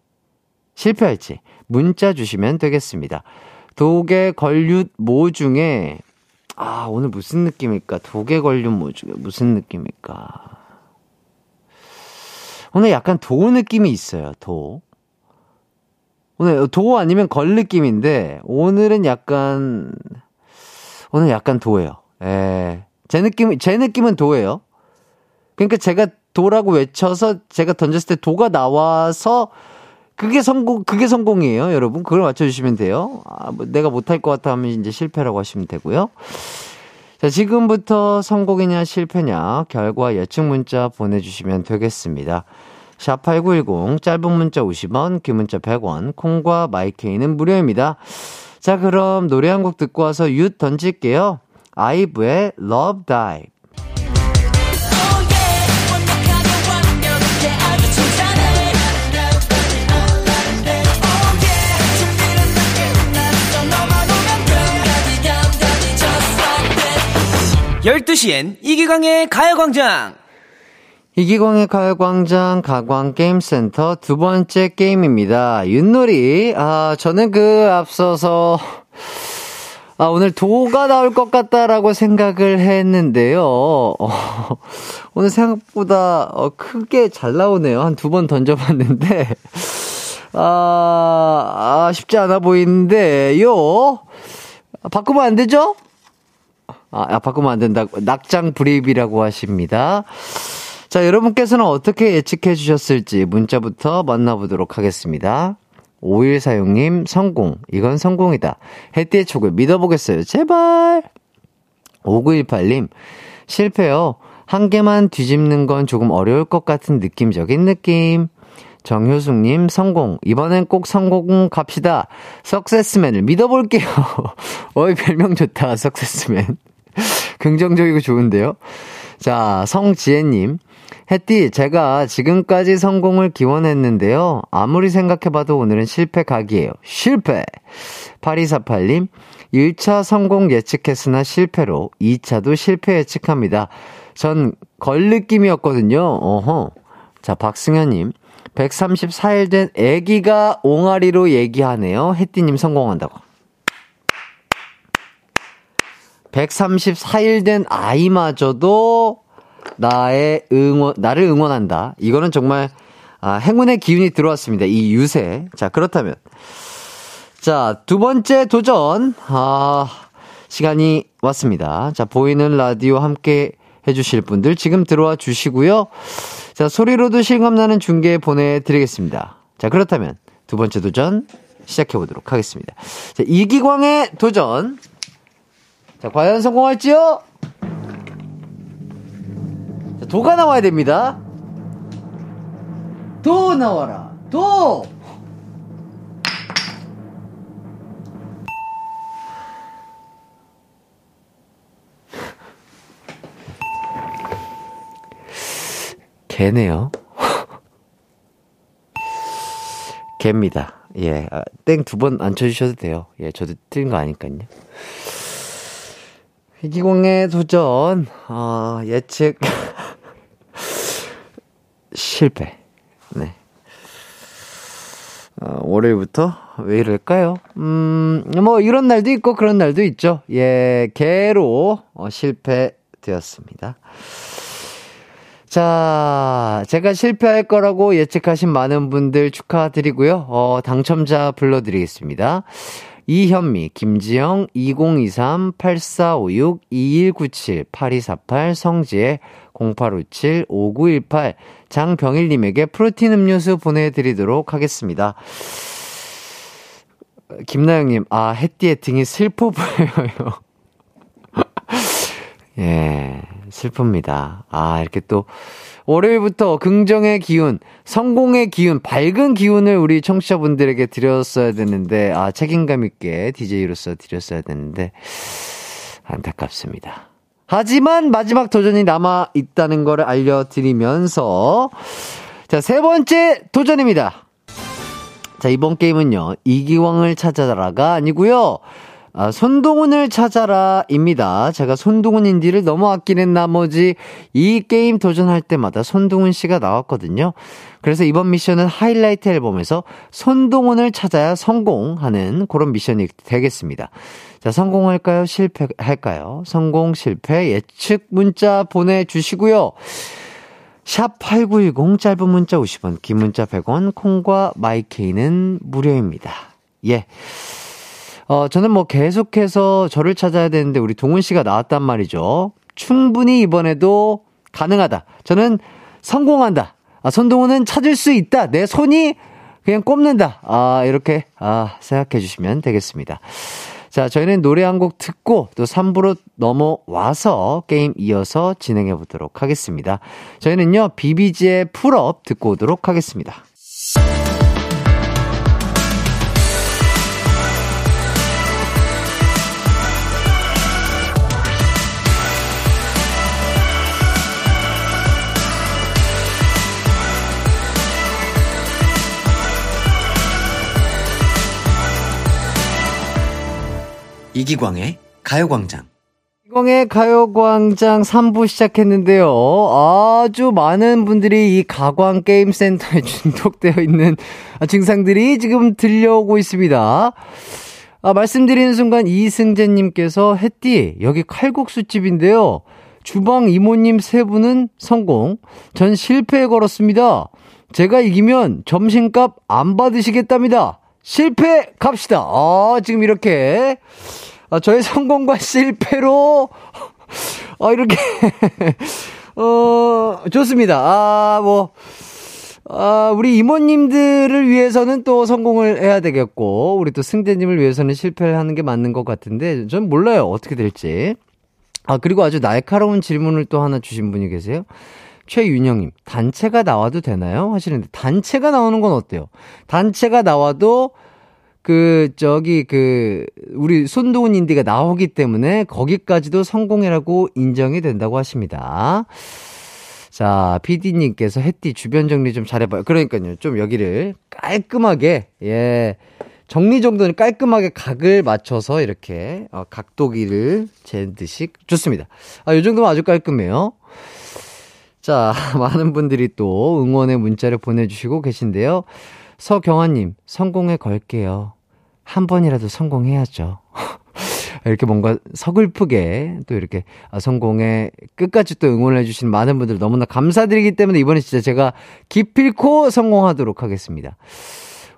실패할지, 문자 주시면 되겠습니다. 독에 걸윷 모 중에, 아, 오늘 무슨 느낌일까? 독에 걸윷 모 중에 무슨 느낌일까? 오늘 약간 도 느낌이 있어요, 도. 오늘 도 아니면 걸 느낌인데, 오늘은 약간, 오늘 약간 도예요. 예. 제 느낌, 제 느낌은 도예요. 그러니까 제가 도라고 외쳐서 제가 던졌을 때 도가 나와서 그게 성공, 그게 성공이에요, 여러분. 그걸 맞춰주시면 돼요. 아, 뭐 내가 못할 것 같아 하면 이제 실패라고 하시면 되고요. 자, 지금부터 성공이냐 실패냐 결과 예측 문자 보내주시면 되겠습니다. 샵8910 짧은 문자 50원, 긴 문자 100원, 콩과 마이케이는 무료입니다. 자, 그럼 노래 한 곡 듣고 와서 윷 던질게요. 아이브의 Love Dive. 열두 시엔 이기광의 가요광장! 이기광의 가요광장 가광게임센터 두 번째 게임입니다. 윷놀이. 아, 저는 그 앞서서, 아, 오늘 도가 나올 것 같다라고 생각을 했는데요. 어, 오늘 생각보다 어, 크게 잘 나오네요. 한 두 번 던져봤는데, 아, 아, 쉽지 않아 보이는데요. 바꾸면 안 되죠? 아, 아 바꾸면 안 된다고. 낙장 불입이라고 하십니다. 자, 여러분께서는 어떻게 예측해 주셨을지 문자부터 만나보도록 하겠습니다. 5146님, 성공. 이건 성공이다. 해띠의 촉을 믿어보겠어요. 제발! 5918님, 실패요. 한 개만 뒤집는 건 조금 어려울 것 같은 느낌적인 느낌. 정효숙님, 성공. 이번엔 꼭 성공 갑시다. 석세스맨을 믿어볼게요. 어이, 별명 좋다, 석세스맨. 긍정적이고 좋은데요? 자, 성지혜님, 햇띠, 제가 지금까지 성공을 기원했는데요. 아무리 생각해봐도 오늘은 실패 각이에요. 실패! 8248님, 1차 성공 예측했으나 실패로 2차도 실패 예측합니다. 전 걸 느낌이었거든요. 어허. 자, 박승현님, 134일 된 애기가 옹알이로 얘기하네요. 햇띠님 성공한다고. 134일 된 아이마저도 나의 응원, 나를 응원한다. 이거는 정말, 아, 행운의 기운이 들어왔습니다. 이 유세. 자, 그렇다면. 자, 두 번째 도전. 아, 시간이 왔습니다. 자, 보이는 라디오 함께 해주실 분들 지금 들어와 주시고요. 자, 소리로도 실감나는 중계 보내드리겠습니다. 자, 그렇다면 두 번째 도전 시작해보도록 하겠습니다. 자, 이기광의 도전. 자, 과연 성공할지요? 도가 나와야 됩니다. 도 나와라. 도! 개네요. 개입니다. 예, 아, 땡두 번 안 쳐주셔도 돼요. 예, 저도 틀린 거 아니까요. 희기공의 도전, 어, 예측. 실패. 네. 어, 월요일부터 왜 이럴까요? 음, 뭐, 이런 날도 있고 그런 날도 있죠. 예, 개로 어, 실패되었습니다. 자, 제가 실패할 거라고 예측하신 많은 분들 축하드리고요. 어, 당첨자 불러드리겠습니다. 이현미, 김지영, 2023, 8456, 2197, 8248, 성지혜, 0857, 5918, 장병일님에게 프로틴 음료수 보내드리도록 하겠습니다. 김나영님, 아, 햇띠의 등이 슬퍼 보여요. 예, 슬픕니다. 아, 이렇게 또, 월요일부터 긍정의 기운, 성공의 기운, 밝은 기운을 우리 청취자분들에게 드렸어야 되는데, 아, 책임감 있게 DJ로서 드렸어야 되는데, 안타깝습니다. 하지만 마지막 도전이 남아 있다는 걸 알려드리면서, 자, 세 번째 도전입니다. 자, 이번 게임은요, 이기왕을 찾아라가 아니고요 아, 손동훈을 찾아라입니다. 제가 손동훈 인디를 너무 아끼는 나머지 이 게임 도전할 때마다 손동훈 씨가 나왔거든요. 그래서 이번 미션은 하이라이트 앨범에서 손동훈을 찾아야 성공하는 그런 미션이 되겠습니다. 자, 성공할까요? 실패할까요? 성공, 실패, 예측 문자 보내주시고요. 샵8910 짧은 문자 50원, 긴 문자 100원, 콩과 마이케이는 무료입니다. 예. 어, 저는 뭐 계속해서 저를 찾아야 되는데 우리 동훈 씨가 나왔단 말이죠. 충분히 이번에도 가능하다. 저는 성공한다. 아, 손동훈은 찾을 수 있다. 내 손이 그냥 꼽는다. 아, 이렇게, 아, 생각해 주시면 되겠습니다. 자, 저희는 노래 한 곡 듣고 또 3부로 넘어와서 게임 이어서 진행해 보도록 하겠습니다. 저희는요, 비비지의 PULL UP 듣고 오도록 하겠습니다. 이기광의 가요광장. 이광의 가요광장 3부 시작했는데요. 아주 많은 분들이 이 가광 게임센터에 중독되어 있는 증상들이 지금 들려오고 있습니다. 아, 말씀드리는 순간 이승재님께서 햇띠, 여기 칼국수집인데요. 주방 이모님 세 분은 성공, 전 실패에 걸었습니다. 제가 이기면 점심값 안 받으시겠답니다. 실패 갑시다. 아, 지금 이렇게 아, 저의 성공과 실패로, 어, 이렇게, 어, 좋습니다. 아, 뭐, 아, 우리 이모님들을 위해서는 또 성공을 해야 되겠고, 우리 또 승재님을 위해서는 실패를 하는 게 맞는 것 같은데, 전 몰라요. 어떻게 될지. 아, 그리고 아주 날카로운 질문을 또 하나 주신 분이 계세요. 최윤영님, 단체가 나와도 되나요? 하시는데, 단체가 나오는 건 어때요? 단체가 나와도 그, 저기, 그, 우리 손도훈 인디가 나오기 때문에 거기까지도 성공이라고 인정이 된다고 하십니다. 자, PD님께서 햇띠 주변 정리 좀 잘해봐요. 그러니까요. 좀 여기를 깔끔하게, 예. 정리 정도는 깔끔하게 각을 맞춰서 이렇게, 어, 각도기를 잰 듯이. 좋습니다. 아, 요 정도면 아주 깔끔해요. 자, 많은 분들이 또 응원의 문자를 보내주시고 계신데요. 서경아님, 성공에 걸게요. 한 번이라도 성공해야죠. 이렇게 뭔가 서글프게 또 이렇게 아, 성공에 끝까지 또 응원을 해주신 많은 분들 너무나 감사드리기 때문에 이번에 진짜 제가 기필코 성공하도록 하겠습니다.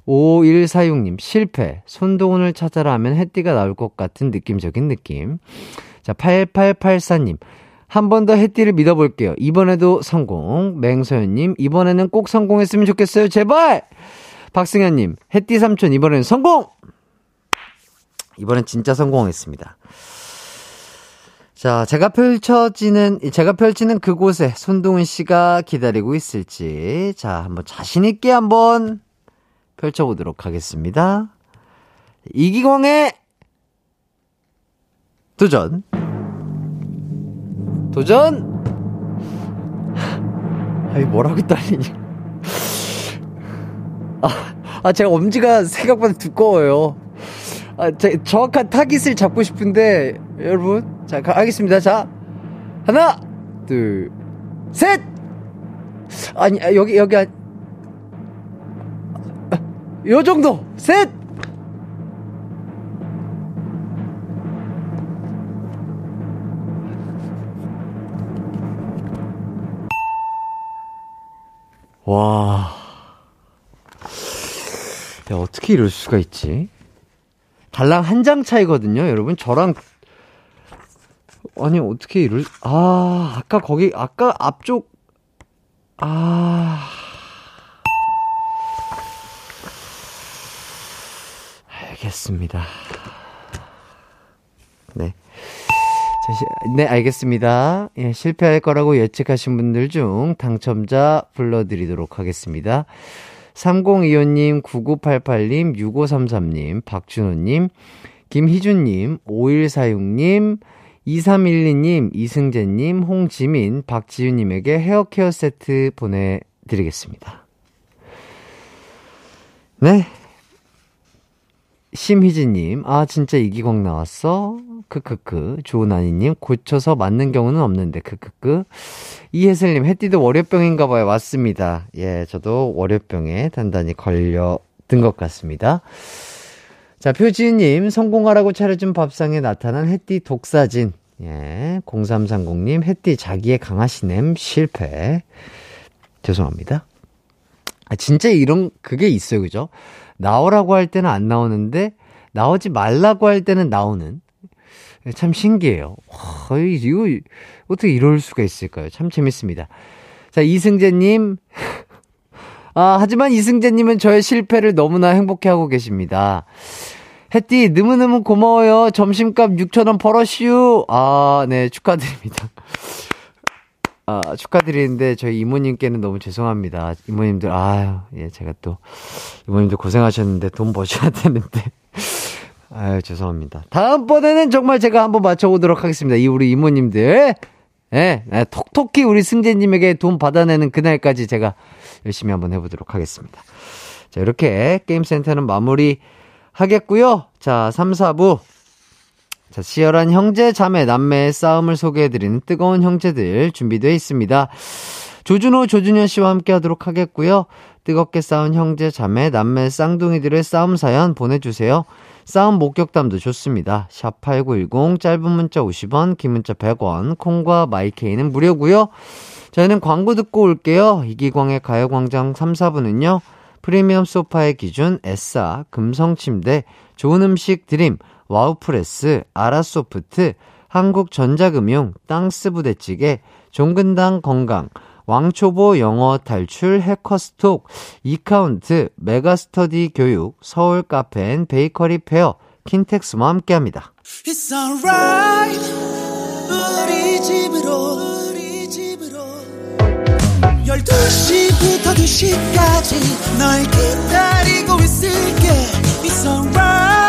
5146님, 실패. 손동훈을 찾아라 하면 해띠가 나올 것 같은 느낌적인 느낌. 자, 8884님. 한 번 더 해띠를 믿어볼게요. 이번에도 성공. 맹서연님, 이번에는 꼭 성공했으면 좋겠어요. 제발! 박승현님, 해띠 삼촌, 이번에는 성공! 이번엔 진짜 성공했습니다. 자, 제가 펼쳐지는, 제가 펼치는 그곳에 손동은 씨가 기다리고 있을지, 자, 한번 자신있게 한번 펼쳐보도록 하겠습니다. 이기광의 도전. 도전! 아이, 뭐라고 떨리냐. 아, 아, 제가 엄지가 생각보다 두꺼워요. 아, 제, 정확한 타깃을 잡고 싶은데, 여러분. 자, 가, 하겠습니다. 자, 하나, 둘, 셋! 아니, 아, 여기, 여기, 아, 요 정도! 셋! 와. 야, 어떻게 이럴 수가 있지? 달랑 한 장 차이거든요, 여러분. 저랑 아니 어떻게 이럴? 아 아까 거기 아까 앞쪽 아 알겠습니다. 네. 네, 알겠습니다. 예, 실패할 거라고 예측하신 분들 중 당첨자 불러드리도록 하겠습니다. 3025님, 9988님, 6533님, 박준호님, 김희준님, 5146님, 2312님, 이승재님, 홍지민, 박지윤님에게 헤어케어 세트 보내드리겠습니다. 네. 심희진님, 아, 진짜 이기광 나왔어? 크크크. 조은아니님, 고쳐서 맞는 경우는 없는데, 크크크. 이혜슬님, 해띠도 월요병인가 봐요. 맞습니다. 예, 저도 월요병에 단단히 걸려든 것 같습니다. 자, 표지님, 성공하라고 차려준 밥상에 나타난 해띠 독사진. 예, 0330님, 해띠 자기의 강아시냄 실패. 죄송합니다. 아, 진짜 이런, 그게 있어요. 그죠? 나오라고 할 때는 안 나오는데, 나오지 말라고 할 때는 나오는. 참 신기해요. 와, 이거, 어떻게 이럴 수가 있을까요? 참 재밌습니다. 자, 이승재님. 아, 하지만 이승재님은 저의 실패를 너무나 행복해하고 계십니다. 햇띠, 너무너무 고마워요. 점심값 6천원 벌었슈. 아, 네, 축하드립니다. 아, 축하드리는데, 저희 이모님께는 너무 죄송합니다. 이모님들, 아유, 예, 제가 또, 이모님들 고생하셨는데, 돈 버셔야 되는데. 아유, 죄송합니다. 다음번에는 정말 제가 한번 맞춰보도록 하겠습니다. 이 우리 이모님들. 예, 네, 톡톡히 우리 승재님에게 돈 받아내는 그날까지 제가 열심히 한번 해보도록 하겠습니다. 자, 이렇게 게임센터는 마무리 하겠고요. 자, 3, 4부. 자, 치열한 형제, 자매, 남매의 싸움을 소개해드리는 뜨거운 형제들 준비되어 있습니다. 조준호, 조준현 씨와 함께 하도록 하겠고요. 뜨겁게 싸운 형제, 자매, 남매, 쌍둥이들의 싸움 사연 보내주세요. 싸움 목격담도 좋습니다. 샵 8910, 짧은 문자 50원, 긴 문자 100원, 콩과 마이케이는 무료고요 저희는 광고 듣고 올게요. 이기광의 가요광장 3, 4부는요. 프리미엄 소파의 기준, 에싸, 금성침대, 좋은 음식 드림, 와우프레스, 아라소프트, 한국전자금융, 땅스부대찌개, 종근당 건강, 왕초보 영어 탈출 해커스톡, 이카운트, 메가스터디 교육, 서울 카페인 베이커리 페어, 킨텍스와 함께합니다. It's alright, 우리 집으로, 우리 집으로. 12시부터 2시까지 널 기다리고 있을게. It's alright,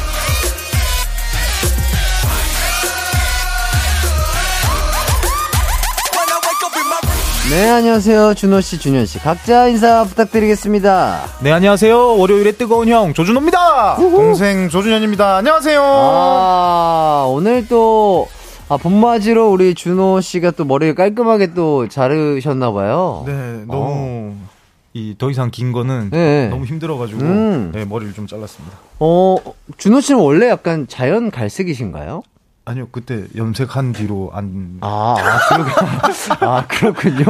네, 안녕하세요. 준호씨, 준현씨. 각자 인사 부탁드리겠습니다. 네, 안녕하세요. 월요일에 뜨거운 형, 조준호입니다. 우후. 동생 조준현입니다. 안녕하세요. 아, 오늘 또, 아, 봄맞이로 우리 준호씨가 또 머리를 깔끔하게 또 자르셨나봐요. 네, 너무. 어. 이더 이상 긴 거는 네. 너무 힘들어가지고 음. 네, 머리를 좀 잘랐습니다. 어 준호 씨는 원래 약간 자연 갈색이신가요? 아니요, 그때 염색한 뒤로 안. 아, 아, 아 그렇군요.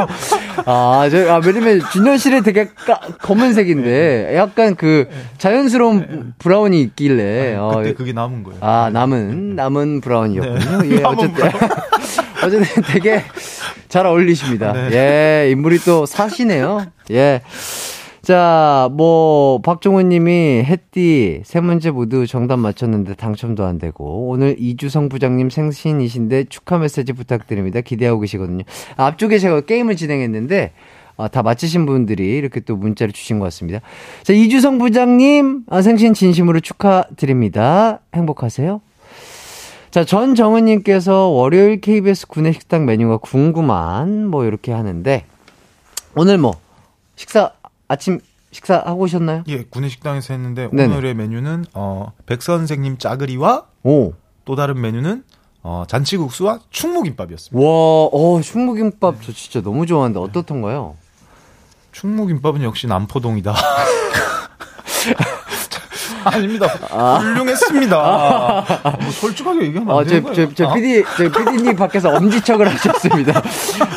아, 저, 아, 왜냐면 준현 씨는 되게 까, 검은색인데, 네. 약간 그 자연스러운 네. brown이 있길래. 아, 그때 어, 그게 남은 거예요. 아, 남은, 남은 brown이었군요. 네. 예, 어쨌든. 어쨌든 되게 잘 어울리십니다. 네. 예, 인물이 또 사시네요. 예. 자, 뭐, 박종훈 님이 햇띠 세 문제 모두 정답 맞췄는데 당첨도 안 되고, 오늘 이주성 부장님 생신이신데 축하 메시지 부탁드립니다. 기대하고 계시거든요. 앞쪽에 제가 게임을 진행했는데, 아, 다 맞히신 분들이 이렇게 또 문자를 주신 것 같습니다. 자, 이주성 부장님, 아, 생신 진심으로 축하드립니다. 행복하세요? 자, 전정은님께서 월요일 KBS 구내식당 메뉴가 궁금한, 뭐, 이렇게 하는데, 오늘 뭐, 식사 아침 식사 하고 오셨나요? 예, 구내식당에서 했는데 네네. 오늘의 메뉴는 어, 백 선생님 짜글이와 오. 또 다른 메뉴는 어, 잔치국수와 충무김밥이었습니다. 와, 어, 충무김밥 저 진짜 너무 좋아하는데 어떻던가요? 충무김밥은 역시 남포동이다. 아닙니다. 아. 훌륭했습니다. 아. 뭐 솔직하게 얘기하면 안 아, 되는 거예요. 저, 저 PD, 저 PD님 밖에서 엄지척을 하셨습니다.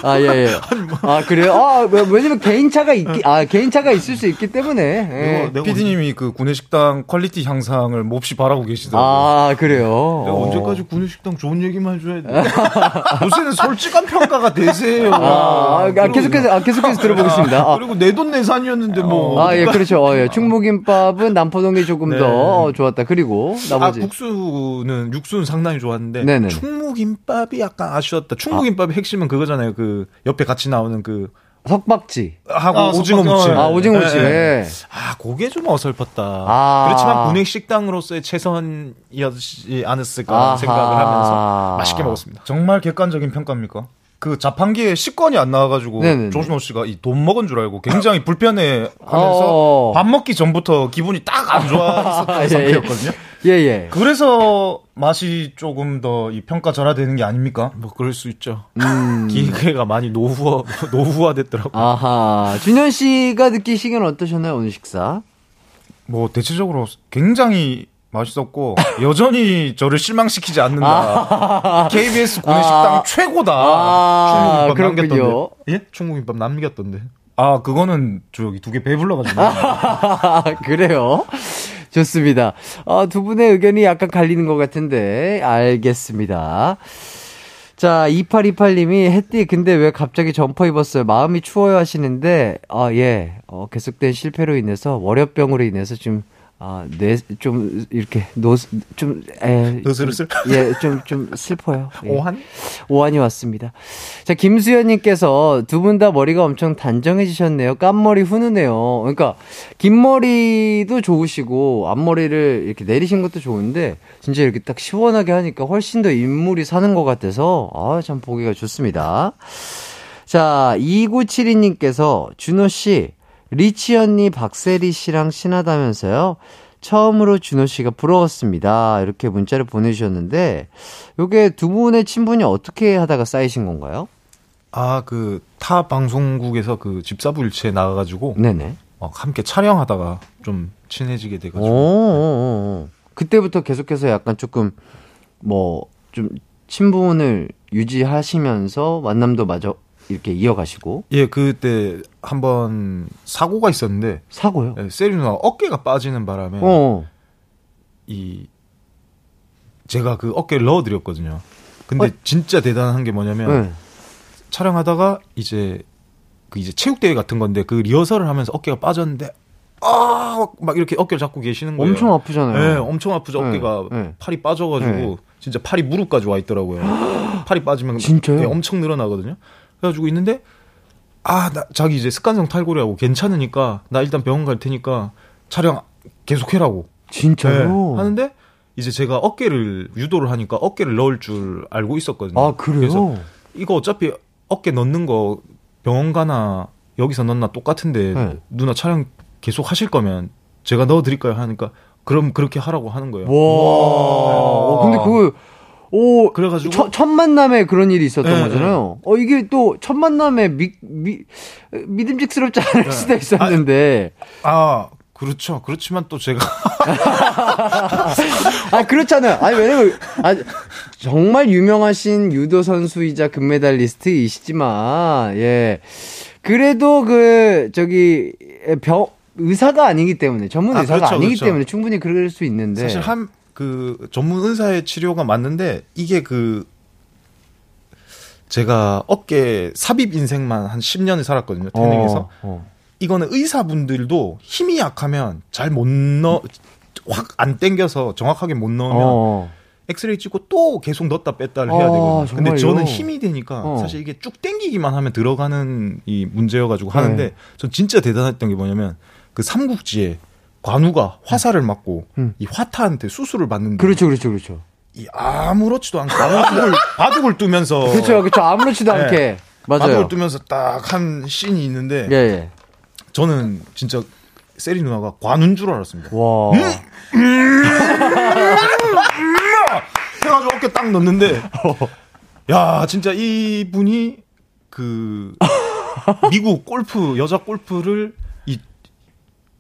아, 예, 예. 뭐. 아, 그래요? 아, 왜냐면 개인차가 있기, 아, 개인차가 있을 수 있기 때문에. 예. PD님이 그 구내식당 quality 향상을 몹시 바라고 계시더라고요. 아, 그래요? 내가 언제까지 구내식당 좋은 얘기만 해줘야 돼? 요새는 솔직한 평가가 대세예요. 아, 아, 계속해서, 아, 계속해서 들어보겠습니다. 아. 그리고 내 돈 내산이었는데 뭐. 아, 예, 그렇죠. 어, 예. 충무김밥은 남포동이 조금 네. 더 좋았다. 그리고 나머지 아, 국수는 육수는 상당히 좋았는데 네네. 충무김밥이 약간 아쉬웠다. 충무김밥의 아. 핵심은 그거잖아요. 그 옆에 같이 나오는 그 석박지 하고 아, 오징어 무침. 아 오징어 무침. 네. 네. 아 그게 좀 어설펐다. 아. 그렇지만 분식 식당으로서의 최선이었지 않았을까 아하. 생각을 하면서 맛있게 먹었습니다. 정말 객관적인 평가입니까? 그 자판기에 식권이 안 나와가지고 조준호 씨가 이 돈 먹은 줄 알고 굉장히 불편해 하면서 어. 밥 먹기 전부터 기분이 딱 안 좋아 있었던 예, 예. 상태였거든요. 예, 예. 그래서 맛이 조금 더 이 평가절하되는 게 아닙니까? 뭐 그럴 수 있죠. 음. 기계가 많이 노후화 노후화됐더라고요. 아하. 준현 씨가 느끼시기는 어떠셨나요 오늘 식사? 뭐 대체적으로 굉장히 맛있었고 여전히 저를 실망시키지 않는다. 아. KBS 구내 식당 아. 최고다. 아. 충무김밥 남겼던데. 예? 충무김밥 남겼던데. 아 그거는 저기 두 개 배불러가지고. 그래요? 좋습니다. 어, 두 분의 의견이 약간 갈리는 것 같은데 알겠습니다. 자, 2828님이 햇띠 근데 왜 갑자기 점퍼 입었어요? 마음이 추워요 하시는데 아 예. 어, 계속된 실패로 인해서 월요병으로 인해서 좀 아, 네, 좀, 이렇게, 노, 좀, 에. 노슬슬? 예, 좀, 좀 슬퍼요. 예. 오한? 오한이 왔습니다. 자, 김수현님께서 두 분 다 머리가 엄청 단정해지셨네요. 깐머리 훈훈해요. 그러니까, 긴 머리도 좋으시고, 앞머리를 이렇게 내리신 것도 좋은데, 진짜 이렇게 딱 시원하게 하니까 훨씬 더 인물이 사는 것 같아서, 아, 참 보기가 좋습니다. 자, 2972님께서, 준호씨, 리치 언니 박세리 씨랑 친하다면서요? 처음으로 준호 씨가 부러웠습니다. 이렇게 문자를 보내주셨는데, 요게 두 분의 친분이 어떻게 하다가 쌓이신 건가요? 아, 그, 타 방송국에서 그 집사부일체에 나가가지고. 네네. 어, 함께 촬영하다가 좀 친해지게 돼가지고. 오, 그때부터 계속해서 약간 조금, 뭐, 좀, 친분을 유지하시면서 만남도 마저 이렇게 이어가시고. 예, 그때 한번 사고가 있었는데. 사고요? 예, 세리 누나 어깨가 빠지는 바람에. 어. 이, 제가 그 어깨를 넣어드렸거든요. 근데 어? 진짜 대단한 게 뭐냐면. 네. 촬영하다가 이제 그 이제 체육대회 같은 건데 그 리허설을 하면서 어깨가 빠졌는데 아, 막 이렇게 어깨를 잡고 계시는 거예요. 엄청 아프잖아요. 네, 엄청 아프죠. 네, 어깨가 네. 팔이 빠져가지고 네. 진짜 팔이 무릎까지 와 있더라고요. 팔이 빠지면 진짜요? 네, 엄청 늘어나거든요. 그래가지고 있는데 아, 나 자기 이제 습관성 탈골이하고 괜찮으니까 나 일단 병원 갈 테니까 촬영 계속해라고. 진짜요? 네, 하는데 이제 제가 어깨를 유도를 하니까 어깨를 넣을 줄 알고 있었거든요. 아, 그래요? 그래서 이거 어차피 어깨 넣는 거 병원 가나 여기서 넣나 똑같은데 네. 누나 촬영 계속 하실 거면 제가 넣어드릴까요 하니까 그럼 그렇게 하라고 하는 거예요. 와, 와. 근데 그 오, 그래가지고 첫, 첫 만남에 그런 일이 있었던 네, 거잖아요. 네. 어 이게 또 첫 만남에 미, 미 믿음직스럽지 않을 네. 수도 있었는데. 아, 아, 그렇죠. 그렇지만 또 제가 아 그렇잖아요. 아니 왜냐면 아, 정말 유명하신 유도 선수이자 금메달리스트이시지만 예 그래도 그 저기 병 의사가 아니기 때문에 전문 아, 의사가 아, 그렇죠, 아니기 그렇죠. 때문에 충분히 그럴 수 있는데 사실 한 그 전문 의사의 치료가 맞는데 이게 그 제가 어깨 삽입 인생만 한 10년을 살았거든요 태닝에서 어, 어. 이거는 의사분들도 힘이 약하면 잘 못 넣, 확 안 땡겨서 정확하게 못 넣으면 어. 엑스레이 찍고 또 계속 넣었다 뺐다를 해야 아, 되거든요. 아, 근데 저는 힘이 되니까 어. 사실 이게 쭉 땡기기만 하면 들어가는 이 문제여가지고 네. 하는데 전 진짜 대단했던 게 뭐냐면 그 삼국지에 관우가 화살을 맞고 음. 이 화타한테 수술을 받는데 그렇죠, 그렇죠, 그렇죠. 이 아무렇지도 않게 바둑을, 바둑을 두면서 그렇죠, 그렇죠. 아무렇지도 네. 않게 맞아요. 바둑을 두면서 딱 한 씬이 있는데 예, 예. 저는 진짜 세리 누나가 관운 줄 알았습니다. 와. 음! 음! 해가지고 어깨 딱 넣는데, 야, 진짜 이분이 그, 미국 골프, 여자 골프를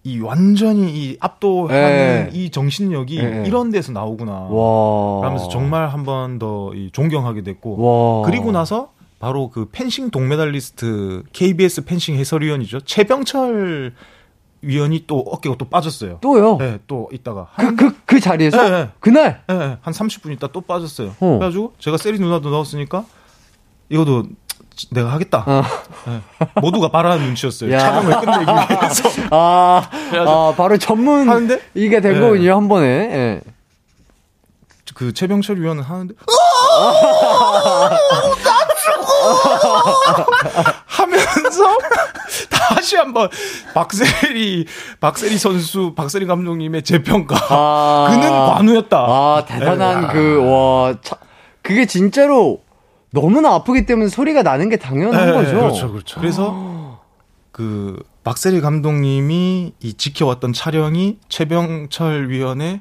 이, 이 완전히 이 압도하는 에. 네. 이 정신력이 에. 네. 이런 데서 나오구나. 와. 라면서 정말 한 번 더 존경하게 됐고, 와. 그리고 나서 바로 그 펜싱 동메달리스트 KBS 펜싱 해설위원이죠. 최병철 위원이 또 어깨가 또 빠졌어요. 또요? 네, 또 있다가 그 그그 그 자리에서 네, 네. 그날 네, 한 30분 있다 또 빠졌어요. 어. 그래가지고 제가 세리 누나도 넣었으니까 이것도 내가 하겠다. 어. 네. 모두가 바라는 눈치였어요. 야. 촬영을 끝내기 위해서. 아, 아 바로 전문 하는데 이게 된 네. 거군요 한 번에. 네. 그 최병철 위원은 하는데 하면서 다시 한번 박세리 박세리 선수 박세리 감독님의 재평가 아, 그는 관우였다. 아 대단한 그 와 그게 진짜로 너무나 아프기 때문에 소리가 나는 게 당연한 네, 거죠. 그렇죠, 그렇죠. 그래서 그 박세리 감독님이 이 지켜왔던 촬영이 최병철 위원의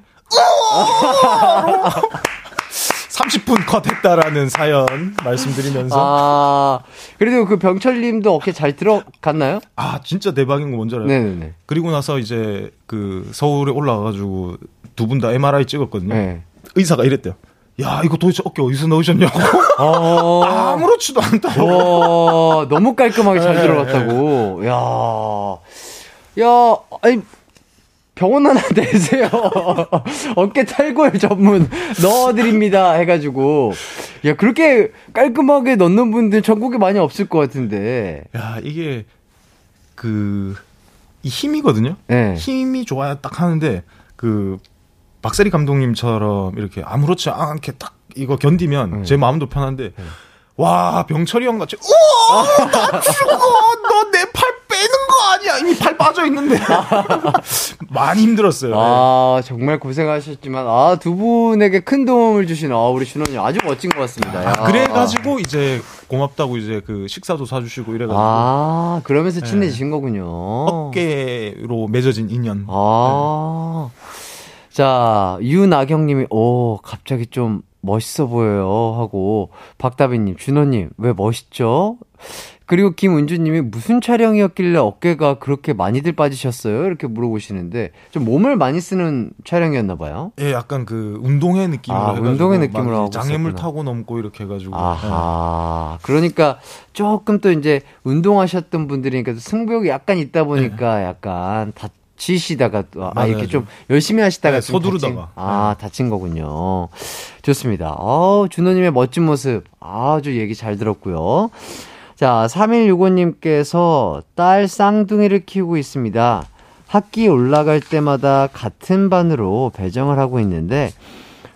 30분 컷했다라는 사연 말씀드리면서. 아, 그래도 그 병철님도 어깨 잘 들어갔나요? 아, 진짜 대박인 거 뭔지 알아요? 네네네. 그리고 나서 이제 그 서울에 올라가가지고 두 분 다 MRI 찍었거든요. 네. 의사가 이랬대요. 야, 이거 도대체 어깨 어디서 넣으셨냐고. 어... 아무렇지도 않다고. 와, 너무 깔끔하게 잘 네, 들어갔다고. 네. 야. 야, 아니, 병원 하나 내세요. 어깨 탈골 전문 넣어드립니다. 해가지고. 야, 그렇게 깔끔하게 넣는 분들 전국에 많이 없을 것 같은데. 야, 이게, 그, 이 힘이거든요? 네. 힘이 좋아야 딱 하는데, 그그 박세리 감독님처럼 이렇게 아무렇지 않게 딱 이거 견디면 음. 제 마음도 편한데 음. 와 병철이 형 같이 우와 나 죽어 너 내 팔 빼는 거 아니야 이미 팔 빠져 있는데 많이 힘들었어요. 아 네. 정말 고생하셨지만 아 두 분에게 큰 도움을 주신 아 우리 준원님 아주 멋진 것 같습니다. 아, 그래가지고 이제 고맙다고 이제 그 식사도 사주시고 이래가지고 아 그러면서 네. 친해지신 네. 거군요. 어깨로 맺어진 인연. 아. 네. 자, 유나경님이, 오, 갑자기 좀 멋있어 보여요. 하고, 박다비님, 준호님, 왜 멋있죠? 그리고 김은주님이 무슨 촬영이었길래 어깨가 그렇게 많이들 빠지셨어요? 이렇게 물어보시는데, 좀 몸을 많이 쓰는 촬영이었나봐요. 예, 약간 그 운동회 느낌으로. 아, 운동회 느낌으로 하고. 장애물 있었구나. 타고 넘고 이렇게 해가지고. 아하. 네. 그러니까 조금 또 이제 운동하셨던 분들이니까 승부욕이 약간 있다 보니까 네. 약간 다 지시다가 아 이렇게 좀 열심히 하시다가 네, 서두르다가 다친, 아 다친 거군요. 좋습니다. 어 준호님의 멋진 모습 아주 얘기 잘 들었고요. 자 3165님께서 딸 쌍둥이를 키우고 있습니다. 학기 올라갈 때마다 같은 반으로 배정을 하고 있는데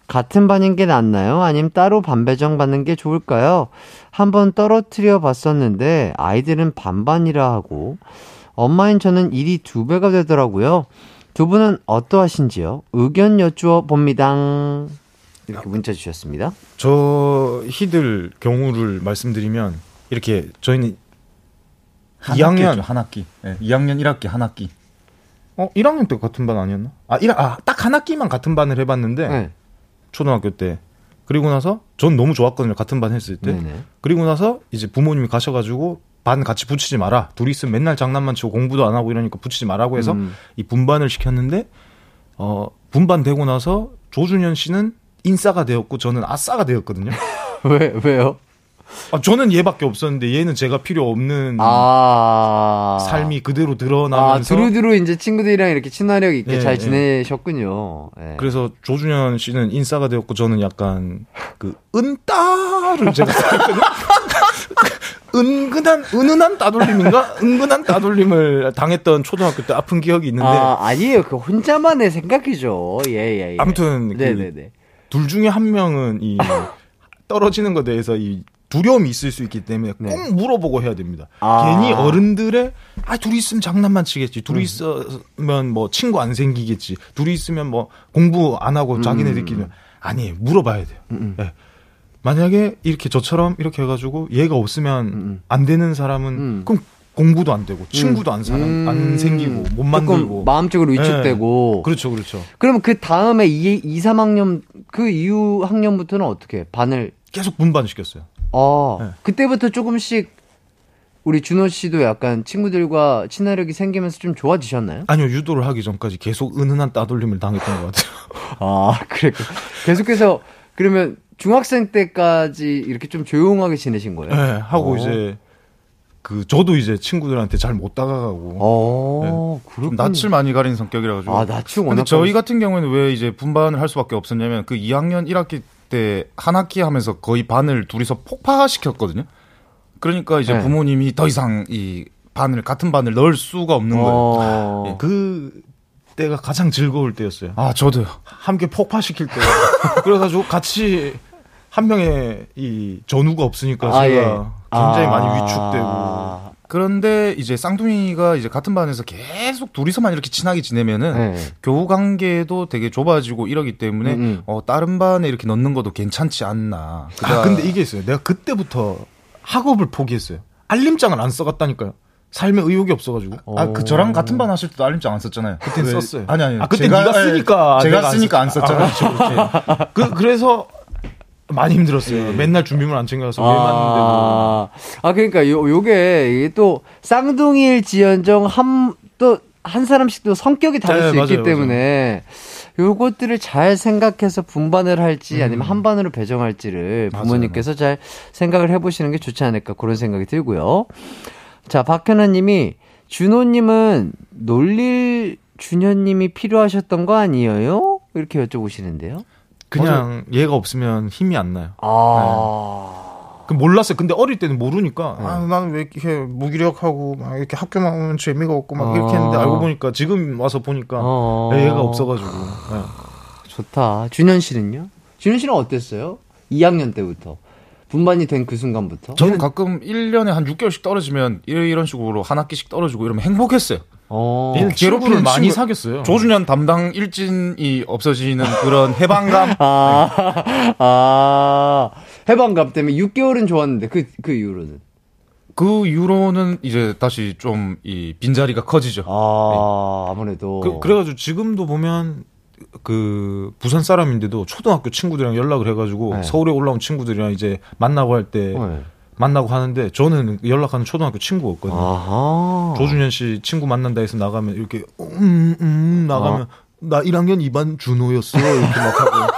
같은 반인 게 낫나요? 아니면 따로 반 배정 받는 게 좋을까요? 한번 떨어뜨려 봤었는데 아이들은 반반이라 하고 엄마인 저는 일이 두 배가 되더라고요. 두 분은 어떠하신지요? 의견 여쭈어 봅니다. 이렇게 문자 주셨습니다. 저 희들 경우를 말씀드리면 이렇게 저희는 한 2학년 한 학기. 네, 2학년 1학기 한 학기. 어, 1학년 때 같은 반 아니었나? 아, 1, 아, 딱 한 학기만 같은 반을 해 봤는데 네. 초등학교 때. 그리고 나서 전 너무 좋았거든요. 같은 반 했을 때. 네네. 그리고 나서 이제 부모님이 가셔 가지고 반 같이 붙이지 마라. 둘이 있으면 맨날 장난만 치고 공부도 안 하고 이러니까 붙이지 말라고 해서 음. 이 분반을 시켰는데 어 분반되고 나서 조준현 씨는 인싸가 되었고 저는 아싸가 되었거든요. 왜 왜요? 아, 저는 얘밖에 없었는데 얘는 제가 필요 없는 아~ 삶이 그대로 드러나면서 아, 두루두루 이제 친구들이랑 이렇게 친화력 있게 네, 잘 예. 지내셨군요. 네. 그래서 조준현 씨는 인싸가 되었고 저는 약간 그 은따를 제가. 은근한 은은한 따돌림인가? 은근한 따돌림을 당했던 초등학교 때 아픈 기억이 있는데 아, 아니에요. 그 혼자만의 생각이죠. 예, 예, 예. 아무튼 그 둘 중에 한 명은 이 떨어지는 것에 대해서 이 두려움이 있을 수 있기 때문에 꼭 네. 물어보고 해야 됩니다. 아. 괜히 어른들의 아 둘이 있으면 장난만 치겠지. 둘이 음. 있으면 뭐 친구 안 생기겠지. 둘이 있으면 뭐 공부 안 하고 자기네들끼리 음. 아니 물어봐야 돼요. 음. 네. 만약에 이렇게 저처럼 이렇게 해가지고 얘가 없으면 음, 음. 안 되는 사람은 음. 그럼 공부도 안 되고 친구도 안 사람 음. 안 생기고 못 만들고 마음적으로 위축되고 네. 그렇죠 그렇죠. 그러면 그 다음에 2, 2 3학년 그 이후 학년부터는 어떻게 반을 계속 분반 시켰어요. 아 네. 그때부터 조금씩 우리 준호 씨도 약간 친구들과 친화력이 생기면서 좀 좋아지셨나요? 아니요 유도를 하기 전까지 계속 은은한 따돌림을 당했던 것 같아요. 아 그래 계속해서 그러면 중학생 때까지 이렇게 좀 조용하게 지내신 거예요? 네, 하고 오. 어. 이제 그 저도 이제 친구들한테 잘 못 다가가고 어, 네. 좀 낯을 많이 가리는 성격이라 가지고. 아, 낯이 워낙 근데 저희 같은 경우에는 왜 이제 분반을 할 수밖에 없었냐면 그 2학년 1학기 때 한 학기 하면서 거의 반을 둘이서 폭파시켰거든요. 그러니까 이제 네. 부모님이 더 이상 이 반을 같은 반을 넣을 수가 없는 거예요. 어... 예, 그 때가 가장 즐거울 때였어요. 아, 저도요. 함께 폭파시킬 때. 그래가지고 같이 한 명의 이 전우가 없으니까 아, 제가 예. 굉장히 아. 많이 위축되고. 그런데 이제 쌍둥이가 이제 같은 반에서 계속 둘이서만 이렇게 친하게 지내면은 네. 교우 관계도 되게 좁아지고 이러기 때문에 음, 음. 어 다른 반에 이렇게 넣는 것도 괜찮지 않나. 아 근데 이게 있어요. 내가 그때부터 학업을 포기했어요. 알림장을 안 써갔다니까요. 삶에 의욕이 없어가지고. 아, 그 저랑 같은 반 하실 때도 알림장 안 썼잖아요. 그때 썼어요. 아니 아니. 아, 그때 제가, 네가 쓰니까 제가 쓰니까 안, 썼잖아요. 아, 그렇죠, 그 그래서 많이 힘들었어요. 네. 맨날 준비물 안 챙겨서 아, 왜 맞는데 뭐. 아 그러니까 요 요게 이게 또 쌍둥이일 지연정 한 또 한 사람씩 또 성격이 다를 네, 수 맞아요, 있기 때문에 맞아요. 요것들을 잘 생각해서 분반을 할지 음. 아니면 한 반으로 배정할지를 부모님께서 맞아요. 잘 생각을 해보시는 게 좋지 않을까 그런 생각이 들고요. 자 박현아님이 준호님은 놀릴 준현님이 필요하셨던 거 아니에요? 이렇게 여쭤보시는데요. 그냥 얘가 없으면 힘이 안 나요. 아. 네. 그 몰랐어요. 근데 어릴 때는 모르니까 네. 아 나는 왜 이렇게 무기력하고 막 이렇게 학교만 오면 재미가 없고 막 이렇게 했는데 알고 보니까 지금 와서 보니까 애가 없어가지고. 네. 좋다. 준현 씨는요? 준현 씨는 어땠어요? 2학년 때부터. 분반이 된 그 순간부터? 저는 가끔 1년에 한 6개월씩 떨어지면 이런 식으로 한 학기씩 떨어지고 이러면 행복했어요. 어. 괴롭힘을 많이 사귀었어요. 조준현 담당 일진이 없어지는 그런 해방감. 아, 아, 해방감 때문에 6개월은 좋았는데 그, 그 이후로는. 그 이후로는 이제 다시 좀 이 빈자리가 커지죠. 아, 네. 아무래도. 그, 그래가지고 지금도 보면 그 부산 사람인데도 초등학교 친구들이랑 연락을 해가지고 네. 서울에 올라온 친구들이랑 이제 만나고 할때 네. 만나고 하는데 저는 연락하는 초등학교 친구가 없거든요. 아하. 조준현 씨 친구 만난다 해서 나가면 이렇게 음, 음 나가면 어. 나 1학년 2반 준호였어 이렇게 막 하고.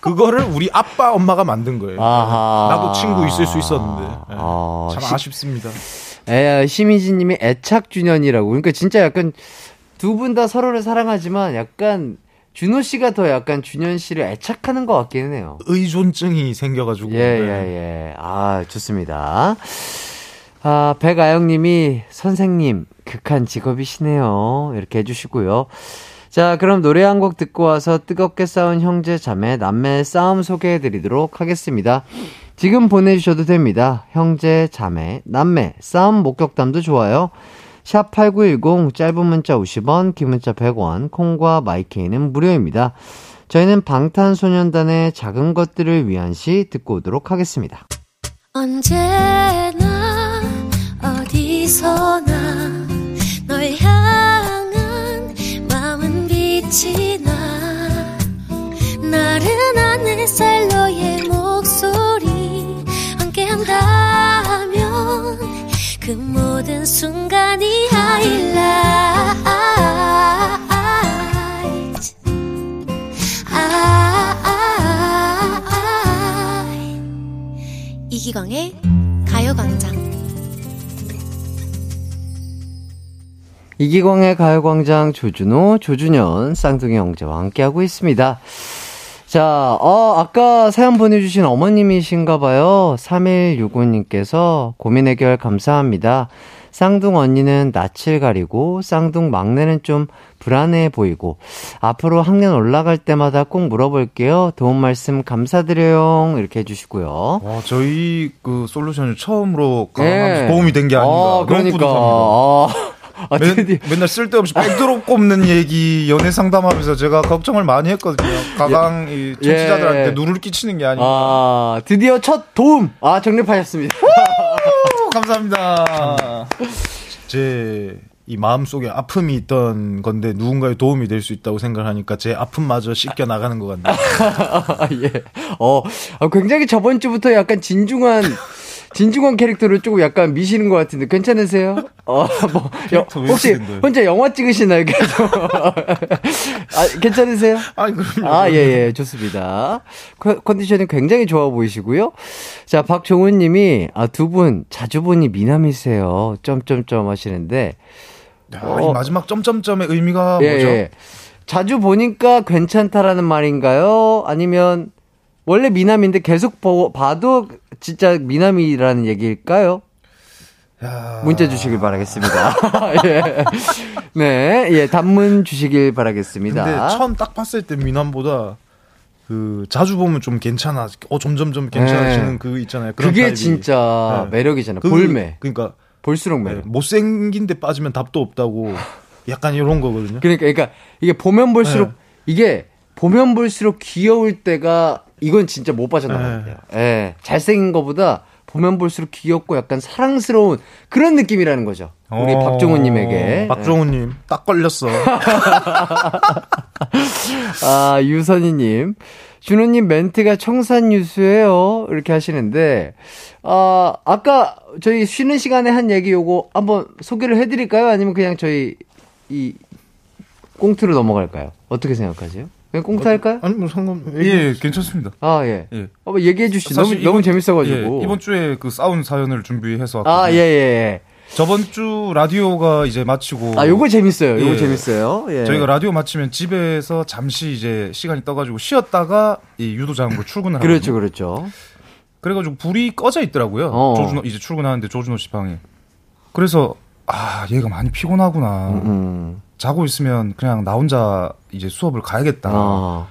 그거를 우리 아빠 엄마가 만든 거예요. 아하. 나도 친구 있을 수 있었는데 네. 아. 참 아쉽습니다. 에 심희진님이 애착 준현이라고 그러니까 진짜 약간 두 분 다 서로를 사랑하지만 약간 준호 씨가 더 약간 준현 씨를 애착하는 것 같기는 해요. 의존증이 생겨가지고. 예, 예, 예. 아, 좋습니다. 아, 백아영 님이 선생님, 극한 직업이시네요. 이렇게 해주시고요. 자, 그럼 노래 한 곡 듣고 와서 뜨겁게 싸운 형제, 자매, 남매 싸움 소개해 드리도록 하겠습니다. 지금 보내주셔도 됩니다. 형제, 자매, 남매, 싸움 목격담도 좋아요. 샵8910 짧은 문자 50원, 긴 문자 100원, 콩과 마이케이는 무료입니다. 저희는 방탄소년단의 작은 것들을 위한 시 듣고 오도록 하겠습니다. 언제나 어디서나 널 향한 마음은 빛이 나 나른한 햇살 너의 목소리 함께한다면 그 모든 순간이 하이라이트. 이기광의 가요광장. 이기광의 가요광장 조준호, 조준현, 쌍둥이 형제와 함께하고 있습니다. 자, 어, 아까 사연 보내주신 어머님이신가 봐요. 3165님께서 고민 해결 감사합니다. 쌍둥 언니는 낯을 가리고 쌍둥 막내는 좀 불안해 보이고 앞으로 학년 올라갈 때마다 꼭 물어볼게요. 도움 말씀 감사드려요. 이렇게 해주시고요. 와, 저희 그 솔루션을 처음으로 네. 도움이 된 게 아닌가. 아, 그러니까. 아. 아, 맨, 맨날 쓸데없이 백드롭 꼽는 얘기 연애 상담하면서 제가 걱정을 많이 했거든요. 가강 예. 이 청취자들한테 예. 누를 끼치는 게 아닌가. 아, 드디어 첫 도움 아 정립하셨습니다. 감사합니다. 제 이 마음속에 아픔이 있던 건데 누군가의 도움이 될 수 있다고 생각하니까 제 아픔마저 씻겨 나가는 것 같네요. 예. 어, 아, 굉장히 저번 주부터 약간 진중한 진중권 캐릭터를 조금 약간 미시는 것 같은데 괜찮으세요? 어, 뭐, 여, 혹시 혼자 영화 찍으시나요? 계속? 아, 괜찮으세요? 아, 그럼요. 아, 예, 예, 좋습니다. 컨디션이 굉장히 좋아 보이시고요. 자, 박종훈 님이, 아, 두 분 자주 보니 미남이세요. 점점점 하시는데. 야, 어, 이 마지막 점점점의 의미가 예, 뭐죠? 예. 자주 보니까 괜찮다라는 말인가요? 아니면 원래 미남인데 계속 보, 봐도 진짜 미남이라는 얘기일까요? 야... 문자 주시길 바라겠습니다. 예. 네, 예, 단문 주시길 바라겠습니다. 근데 처음 딱 봤을 때 미남보다 그 자주 보면 좀 괜찮아. 어 점점점 괜찮아지는 네. 그 있잖아요. 그게 타입이. 진짜 네. 매력이잖아요. 그, 볼매. 그러니까 볼수록 매력. 네, 못생긴데 빠지면 답도 없다고. 약간 이런 거거든요. 그러니까 그러니까 이게 보면 볼수록 네. 이게 보면 볼수록 귀여울 때가 이건 진짜 못 빠져나가요. 예. 예. 잘생긴 것보다 보면 볼수록 귀엽고 약간 사랑스러운 그런 느낌이라는 거죠. 우리 어... 박종훈님에게. 박종훈님, 딱 걸렸어. 아, 유선희님. 준호님 멘트가 청산유수예요. 이렇게 하시는데, 아, 아까 저희 쉬는 시간에 한 얘기 요거 한번 소개를 해드릴까요? 아니면 그냥 저희 이 꽁트로 넘어갈까요? 어떻게 생각하세요? 그냥 꽁트 할까요? 아니 뭐 상관 예 괜찮습니다. 아 예. 예. 어, 얘기해 주시. 너무 이번, 너무 재밌어가지고 예, 이번 주에 그 싸운 사연을 준비해서 아예예 예, 예. 저번 주 라디오가 이제 마치고 아 요거 재밌어요. 요거 예. 재밌어요. 예. 저희가 라디오 마치면 집에서 잠시 이제 시간이 떠가지고 쉬었다가 이 유도장으로 출근을 그렇죠, 그렇죠. 그래가지고 불이 꺼져 있더라고요. 어. 조준호 이제 출근하는데 조준호 씨 방에. 그래서 아 얘가 많이 피곤하구나. 음. 음. 자고 있으면 그냥 나 혼자 이제 수업을 가야겠다. 어.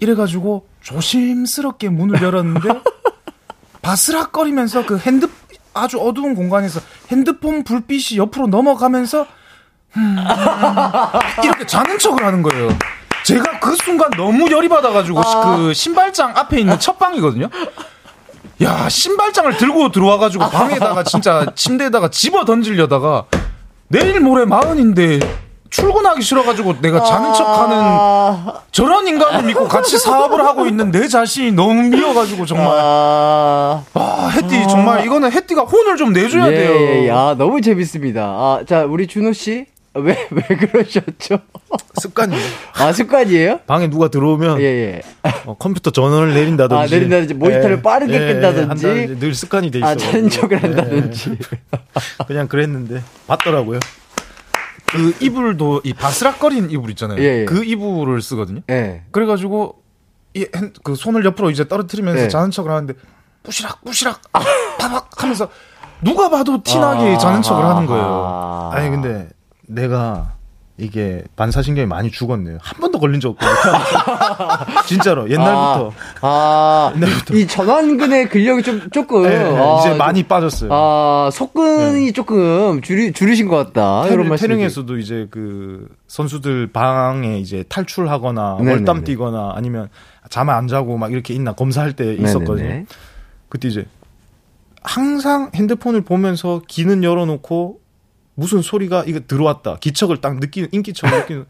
이래가지고 조심스럽게 문을 열었는데 바스락거리면서 그 핸드 아주 어두운 공간에서 핸드폰 불빛이 옆으로 넘어가면서 음, 이렇게 자는 척을 하는 거예요. 제가 그 순간 너무 열이 받아가지고 아. 그 신발장 앞에 있는 첫 방이거든요. 야 신발장을 들고 들어와가지고 방에다가 진짜 침대에다가 집어 던지려다가 내일 모레 마흔인데 출근하기 싫어가지고 내가 자는 척하는 아... 저런 인간을 믿고 같이 사업을 하고 있는 내 자신이 너무 미워가지고 정말 아, 아 해띠 정말 이거는 해띠가 혼을 좀 내줘야 예, 돼요. 예, 예. 아 너무 재밌습니다. 아, 자 우리 준호 씨. 왜, 왜 그러셨죠? 습관이에요. 아, 습관이에요? 방에 누가 들어오면. 예, 예. 어, 컴퓨터 전원을 내린다든지. 아, 내린다든지, 모니터를 예, 빠르게 예, 끈다든지. 예, 늘 습관이 돼 있어. 아, 자는 척을 한다든지. 그냥 그랬는데, 봤더라고요. 그 이불도 이 바스락거린 이불 있잖아요. 예, 예. 그 이불을 쓰거든요. 예. 그래가지고 이그 손을 옆으로 이제 떨어뜨리면서 예. 자는 척을 하는데 뿌시락 뿌시락 아, 파박 하면서 누가 봐도 티나게 아, 자는 척을 하는 거예요. 아, 아니 근데 내가 이게 반사신경이 많이 죽었네요. 한 번도 걸린 적 없고. 진짜로 옛날부터. 아, 아 옛날부터. 이 전완근의 근력이 좀 조금 네, 아, 이제 많이 빠졌어요. 아, 속근이 네. 조금 줄이 줄이신 것 같다. 태릉, 이런 말씀. 태릉에서도 이제 그 선수들 방에 이제 탈출하거나. 월담 뛰거나 아니면 잠 안 자고 막 이렇게 있나 검사할 때 있었거든요. 그때 이제 항상 핸드폰을 보면서 기는 열어놓고 무슨 소리가 이거 들어왔다. 기척을 딱 느끼는 인기척을 느끼는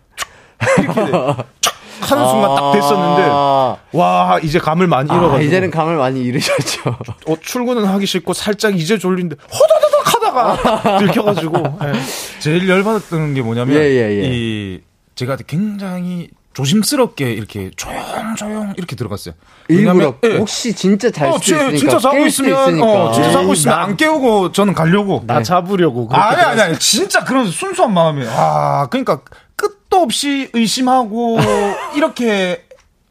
이렇게 하는 순간 딱 됐었는데 아. 와 이제 감을 많이 잃어가지고 아, 이제는 감을 많이 잃으셨죠. 어, 출근은 하기 싫고 살짝 이제 졸린데 호다다닥 하다가 들켜가지고 네. 제일 열받았던 게 뭐냐면 예, 예, 예. 이 제가 굉장히 조심스럽게 이렇게 조용조용 이렇게 들어갔어요. 일부러 네. 혹시 진짜 잘 어, 수 있으니까 진짜 자고 있으면 어, 진짜 자고 있으면 나, 안 깨우고 저는 가려고 나 네. 잡으려고 아니 아니 아니 진짜 그런 순수한 마음이 아 그러니까 끝도 없이 의심하고 이렇게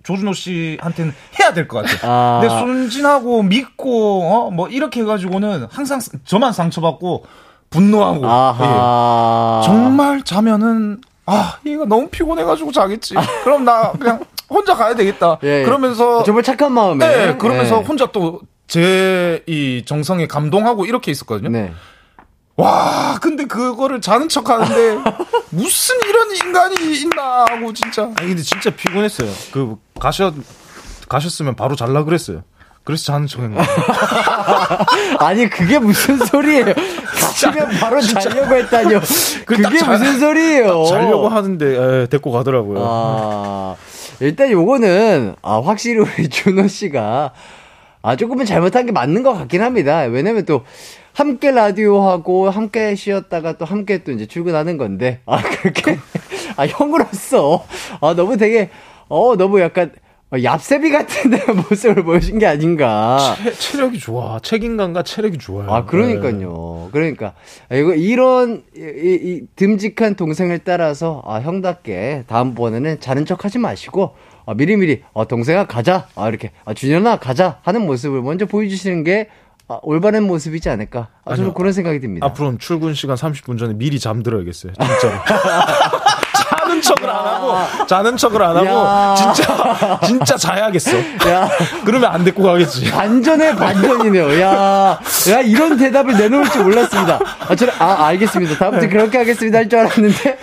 조준호 씨한테는 해야 될 것 같아요. 아. 근데 순진하고 믿고 어? 뭐 이렇게 해가지고는 항상 저만 상처받고 분노하고 예. 정말 자면은 아, 얘가 너무 피곤해가지고 자겠지. 그럼 나 그냥 혼자 가야 되겠다. 예, 예. 그러면서. 정말 착한 마음에. 네, 그러면서 예. 혼자 또 제 이 정성에 감동하고 이렇게 있었거든요. 네. 와, 근데 그거를 자는 척 하는데, 무슨 이런 인간이 있나 하고, 진짜. 아니, 근데 진짜 피곤했어요. 그, 가셨, 가셨으면 바로 잘라 그랬어요. 그래서 자는 척 했나. 아니, 그게 무슨 소리예요. 가시면 바로 자려고 했다뇨. 그게 자, 무슨 소리예요. 자려고 하는데, 에, 데리고 가더라고요. 아, 일단 요거는, 아, 확실히 우리 준호 씨가, 아, 조금은 잘못한 게 맞는 것 같긴 합니다. 왜냐면 또, 함께 라디오 하고 함께 쉬었다가 또 함께 또 이제 출근하는 건데, 아, 그렇게, 아, 형으로서, 아, 너무 되게, 어, 너무 약간, 어, 얍세비 같은 모습을 보여준 게 아닌가. 체, 력이 좋아. 책임감과 체력이 좋아요. 아, 그러니까요. 네. 그러니까. 이거 이런, 이, 이, 듬직한 동생을 따라서, 아, 형답게 다음번에는 자는 척 하지 마시고, 아, 미리미리, 어, 동생아, 가자. 아, 이렇게, 아, 준현아, 가자. 하는 모습을 먼저 보여주시는 게, 아, 올바른 모습이지 않을까. 아, 저는 그런 생각이 듭니다. 앞으로는 출근 시간 30분 전에 미리 잠들어야겠어요. 진짜로. 자는 척을 안 하고 자는 척을 안 하고 야. 진짜 진짜 자야겠어. 야. 그러면 안 데리고 가겠지. 반전의 반전이네요. 야, 야 이런 대답을 내놓을 줄 몰랐습니다. 아, 저는 아 알겠습니다. 다음부터 그렇게 하겠습니다 할 줄 알았는데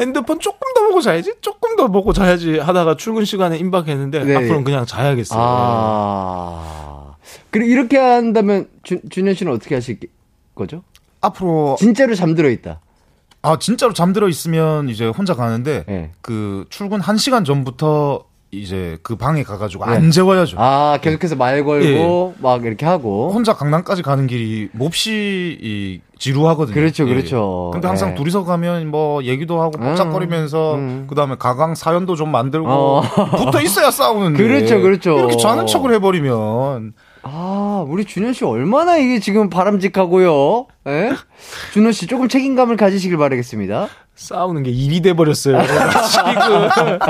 핸드, 폰 조금 더 보고 자야지, 조금 더 보고 자야지 하다가 출근 시간에 임박했는데 네. 앞으로는 그냥 자야겠어. 아, 그리고 이렇게 한다면 준, 준현 씨는 어떻게 하실 거죠? 앞으로 진짜로 잠들어 있다. 아 진짜로 잠들어 있으면 이제 혼자 가는데 네. 그 출근 1 시간 전부터 이제 그 방에 가가지고 네. 안 재워야죠. 아 계속해서 말 걸고 예. 막 이렇게 하고 혼자 강남까지 가는 길이 몹시 이 지루하거든요. 그렇죠, 예. 그렇죠. 근데 항상 네. 둘이서 가면 뭐 얘기도 하고 복잡거리면서 음, 음. 그 다음에 가강 사연도 좀 만들고 어. 붙어 있어야 싸우는데. 그렇죠, 그렇죠. 이렇게 자는 척을 해버리면 아, 우리 준현 씨 얼마나 이게 지금 바람직하고요. 예? 준현 씨 조금 책임감을 가지시길 바라겠습니다. 싸우는 게 일이 돼버렸어요. 지금.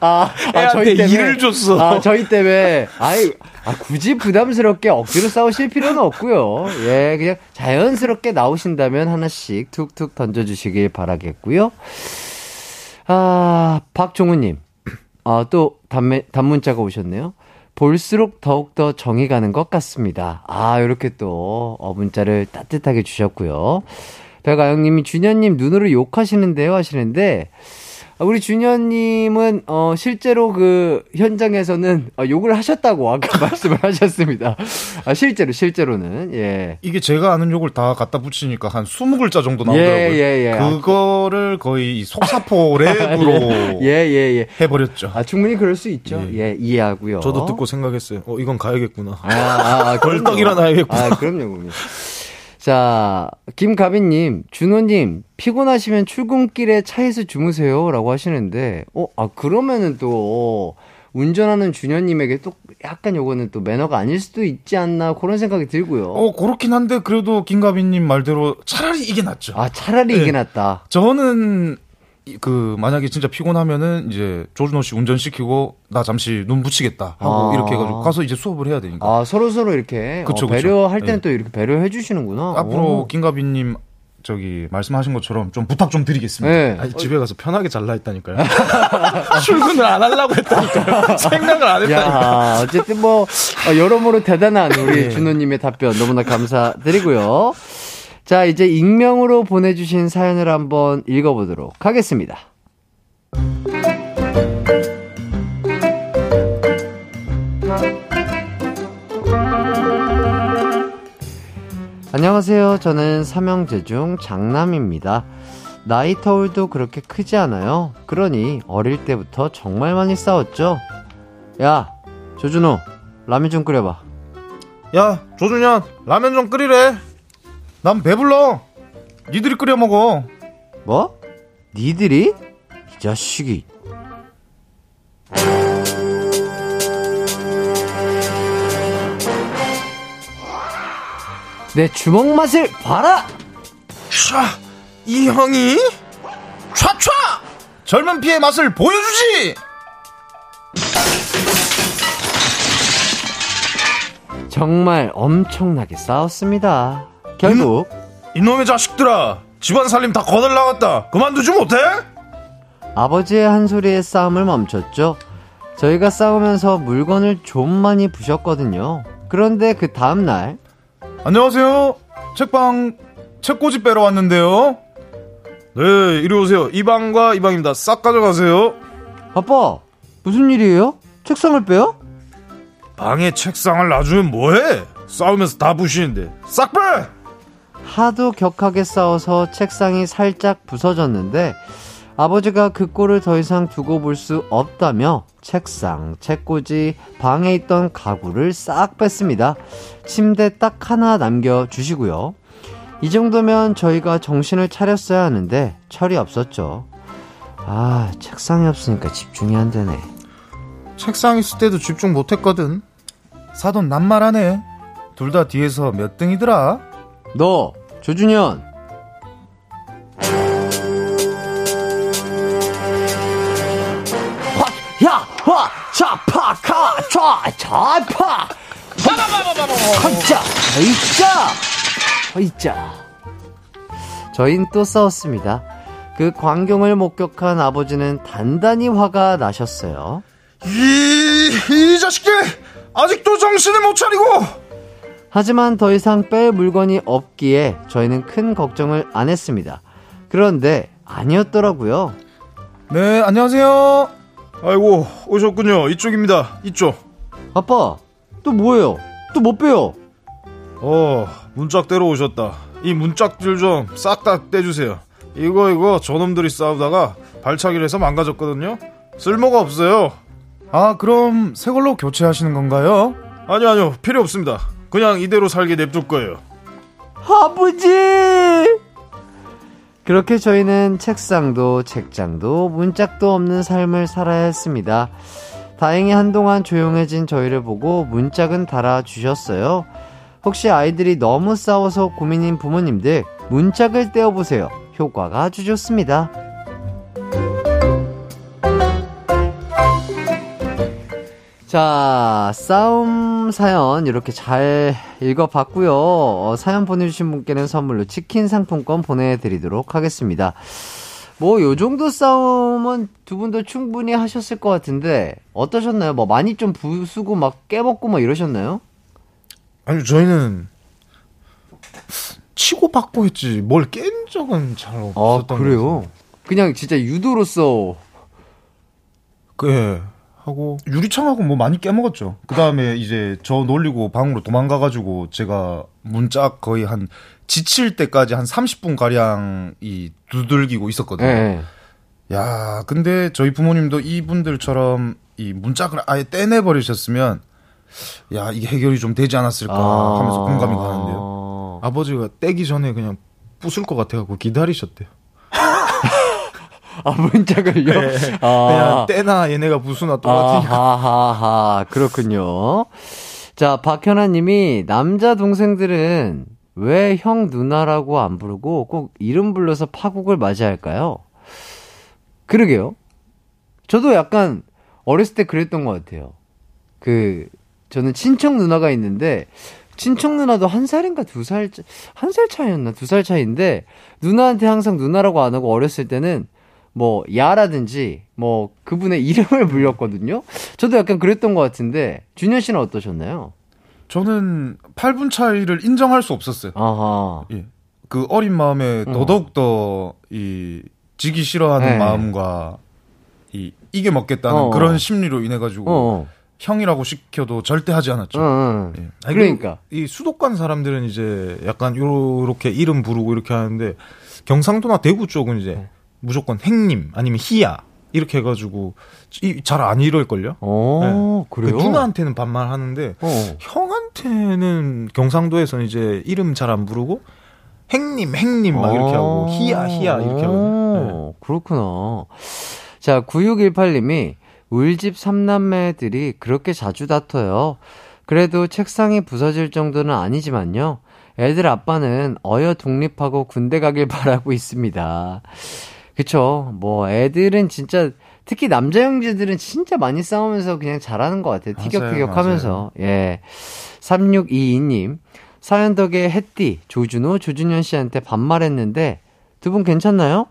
아, 아 저희 때문에 일을 줬어. 아, 저희 때문에. 아이, 아, 굳이 부담스럽게 억지로 싸우실 필요는 없고요. 예, 그냥 자연스럽게 나오신다면 하나씩 툭툭 던져주시길 바라겠고요. 아, 박종우님. 아, 또 단매, 단문자가 오셨네요. 볼수록 더욱더 정이 가는 것 같습니다. 아, 이렇게 또, 어, 문자를 따뜻하게 주셨고요. 백아영님이 준현님 눈으로 욕하시는데요 하시는데, 아, 우리 준현님은 어 실제로 그 현장에서는 어, 욕을 하셨다고 아까 말씀을 하셨습니다. 아, 실제로 실제로는 예. 이게 제가 아는 욕을 다 갖다 붙이니까 한 20글자 정도 나오더라고요. 예, 예, 예. 그거를 거의 속사포 랩으로 예, 예, 예. 해버렸죠. 아 충분히 그럴 수 있죠. 예, 예 이해하고요. 저도 듣고 생각했어요. 어 이건 가야겠구나. 아, 아, 아 벌떡 일어나야겠구나. 아 그럼요, 그럼요. 자, 김가빈님, 준호님, 피곤하시면 출근길에 차에서 주무세요. 라고 하시는데, 어, 아, 그러면은 또, 운전하는 준현님에게 또 약간 요거는 또 매너가 아닐 수도 있지 않나 그런 생각이 들고요. 어 그렇긴 한데 그래도 김가빈님 말대로 차라리 이게 낫죠. 아 차라리 네. 이게 낫다. 저는 그 만약에 진짜 피곤하면은 이제 조준호 씨 운전시키고 나 잠시 눈 붙이겠다 하고 아. 이렇게 해가지고 가서 이제 수업을 해야 되니까. 아 서로 서로 이렇게 그쵸, 어, 배려할 때는 네. 또 이렇게 배려해 주시는구나. 앞으로 오. 김가빈님 저기 말씀하신 것처럼 좀 부탁 좀 드리겠습니다. 네. 아니, 집에 가서 편하게 잘라 했다니까요. 출근을 안 하려고 했다니까요. 생각을 안 했다니까요. 어쨌든 뭐 어, 여러모로 대단한 우리 네. 준호님의 답변 너무나 감사드리고요. 자, 이제 익명으로 보내주신 사연을 한번 읽어보도록 하겠습니다. 안녕하세요. 저는 삼형제 중 장남입니다. 나이 터울도 그렇게 크지 않아요. 그러니 어릴 때부터 정말 많이 싸웠죠. 야, 조준호, 라면 좀 끓여봐. 야, 조준현, 라면 좀 끓이래. 난 배불러. 니들이 끓여 먹어. 뭐? 니들이? 이 자식이. 내 주먹 맛을 봐라! 촤, 이 형이? 촤촤! 젊은 피의 맛을 보여주지! 정말 엄청나게 싸웠습니다. 결국 이, 이놈의 자식들아 집안 살림 다 거들 나갔다 그만두지 못해? 아버지의 한 소리에 싸움을 멈췄죠. 저희가 싸우면서 물건을 좀 많이 부셨거든요. 그런데 그 다음날 안녕하세요. 책방 책꽂이 빼러 왔는데요. 네, 이리 오세요. 이 방과 이 방입니다. 싹 가져가세요. 아빠, 무슨 일이에요? 책상을 빼요? 방에 책상을 놔주면 뭐해? 싸우면서 다 부시는데 싹 빼! 하도 격하게 싸워서 책상이 살짝 부서졌는데 아버지가 그 꼴을 더 이상 두고 볼 수 없다며 책상, 책꽂이, 방에 있던 가구를 싹 뺐습니다. 침대 딱 하나 남겨주시고요. 이 정도면 저희가 정신을 차렸어야 하는데 철이 없었죠. 아, 책상이 없으니까 집중이 안 되네. 책상 있을 때도 집중 못 했거든. 사돈 낱말하네. 둘 다 뒤에서 몇 등이더라? 너, 조준현. 야, 화, 자, 파, 카, 촤, 자, 파. 허자, 허이자, 허이자. 저희는 또 싸웠습니다. 그 광경을 목격한 아버지는 단단히 화가 나셨어요. 이, 이 자식들! 아직도 정신을 못 차리고! 하지만 더 이상 뺄 물건이 없기에 저희는 큰 걱정을 안 했습니다. 그런데 아니었더라고요. 네, 안녕하세요. 아이고, 오셨군요. 이쪽입니다. 이쪽. 아빠, 또 뭐예요? 또 못 빼요? 어, 문짝대로 오셨다. 이 문짝들 좀 싹 다 떼주세요. 이거, 이거 저놈들이 싸우다가 발차기를 해서 망가졌거든요. 쓸모가 없어요. 아, 그럼 새 걸로 교체하시는 건가요? 아니요, 아니요. 필요 없습니다. 그냥 이대로 살게 냅둘 거예요. 아버지! 그렇게 저희는 책상도 책장도 문짝도 없는 삶을 살아야 했습니다. 다행히 한동안 조용해진 저희를 보고 문짝은 달아주셨어요. 혹시 아이들이 너무 싸워서 고민인 부모님들 문짝을 떼어보세요. 효과가 아주 좋습니다. 자, 싸움 사연 이렇게 잘 읽어봤고요. 어, 사연 보내주신 분께는 선물로 치킨 상품권 보내드리도록 하겠습니다. 뭐, 요 정도 싸움은 두 분도 충분히 하셨을 것 같은데, 어떠셨나요? 뭐, 많이 좀 부수고 막 깨먹고 막 이러셨나요? 아니, 저희는, 치고받고 했지, 뭘 깬 적은 잘 아, 없었던 아, 그래요? 그냥 진짜 유도로서. 그, 예. 하고 유리창하고 뭐 많이 깨먹었죠. 그 다음에 이제 저 놀리고 방으로 도망가가지고 제가 문짝 거의 한 지칠 때까지 한 30분 가량 이 두들기고 있었거든요. 네. 야, 근데 저희 부모님도 이분들처럼 이 문짝을 아예 떼내 버리셨으면 야 이게 해결이 좀 되지 않았을까 아~ 하면서 공감이 가는데요. 아버지가 떼기 전에 그냥 부술 것 같아갖고 기다리셨대요. 아, 문짝을요? 네. 아. 그냥 때나 얘네가 부수나 똑같으니까. 아하하, 그렇군요. 자, 박현아 님이 남자 동생들은 왜 형 누나라고 안 부르고 꼭 이름 불러서 파국을 맞이할까요? 그러게요. 저도 약간 어렸을 때 그랬던 것 같아요. 그, 저는 친척 누나가 있는데, 친척 누나도 한 살인가 두 살, 한 살 차이였나? 두 살 차이인데, 누나한테 항상 누나라고 안 하고 어렸을 때는 뭐 야라든지 뭐 그분의 이름을 불렸거든요. 저도 약간 그랬던 것 같은데 준현 씨는 어떠셨나요? 저는 8분 차이를 인정할 수 없었어요. 아하. 예. 그 어린 마음에 어. 더더욱 더이 지기 싫어하는 네. 마음과 이 이게 먹겠다는 어. 그런 심리로 인해 가지고 어. 형이라고 시켜도 절대 하지 않았죠. 어. 예. 아니, 그러니까 이 수도권 사람들은 이제 약간 요렇게 이름 부르고 이렇게 하는데 경상도나 대구 쪽은 이제 네. 무조건 행님 아니면 희야 이렇게 해가지고 잘 안 이럴걸요. 어, 네. 그래요? 그 누나한테는 반말 하는데 어. 형한테는 경상도에서는 이제 이름 잘 안 부르고 행님 행님 막 이렇게 하고 희야 희야 이렇게 하거든요. 네. 그렇구나. 자 9618님이 울집 삼남매들이 그렇게 자주 다퉈요. 그래도 책상이 부서질 정도는 아니지만요. 애들 아빠는 어여 독립하고 군대 가길 바라고 있습니다. 그쵸. 뭐, 애들은 진짜, 특히 남자 형제들은 진짜 많이 싸우면서 그냥 잘하는 것 같아요. 티격태격 하면서. 예. 3622님. 사연 덕에 햇띠, 조준호, 조준현 씨한테 반말했는데, 두 분 괜찮나요?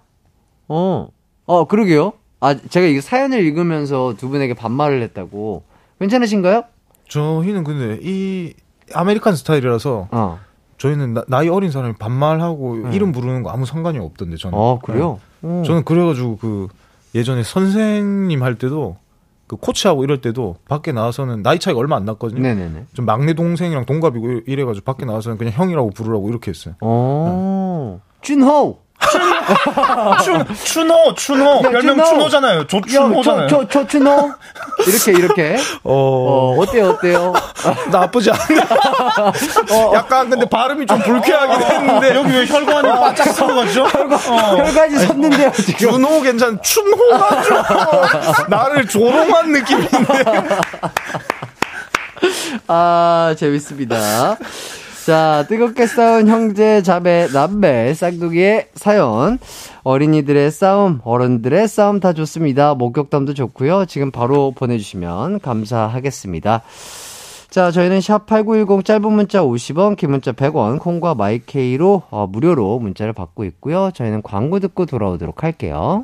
어. 어, 그러게요. 아, 제가 이 사연을 읽으면서 두 분에게 반말을 했다고. 괜찮으신가요? 저희는 근데 이 American 스타일이라서 어. 저희는 나, 이 어린 사람이 반말하고 네. 이름 부르는 거 아무 상관이 없던데 저는. 아 그래요? 네. 저는 그래가지고 그 예전에 선생님 할 때도 그 코치하고 이럴 때도 밖에 나와서는 나이 차이가 얼마 안 났거든요. 네네네. 좀 막내 동생이랑 동갑이고 이래가지고 밖에 나와서는 그냥 형이라고 부르라고 이렇게 했어요. 어. 네. 준호. 춘, 춘호, 춘호. 별명 춘호잖아요. 조춘호잖아요. 조, 조, 춘호. 이렇게, 이렇게. 어, 어 어 때요, 어때요? 나쁘지 않네. 어, 약간 근데 발음이 좀 불쾌하긴 했는데. 여기 왜 혈관이 바짝 서가죠? 혈관, 어. 혈관이 섰는데요, 지금. 준호 괜찮, 춘호가 좀. 나를 조롱한 느낌인데. 아, 재밌습니다. 자, 뜨겁게 싸운 형제, 자매, 남매, 쌍둥이의 사연. 어린이들의 싸움, 어른들의 싸움 다 좋습니다. 목격담도 좋고요. 지금 바로 보내주시면 감사하겠습니다. 자, 저희는 샵8910 짧은 문자 50원, 긴 문자 100원, 콩과 마이케이로 어, 무료로 문자를 받고 있고요. 저희는 광고 듣고 돌아오도록 할게요.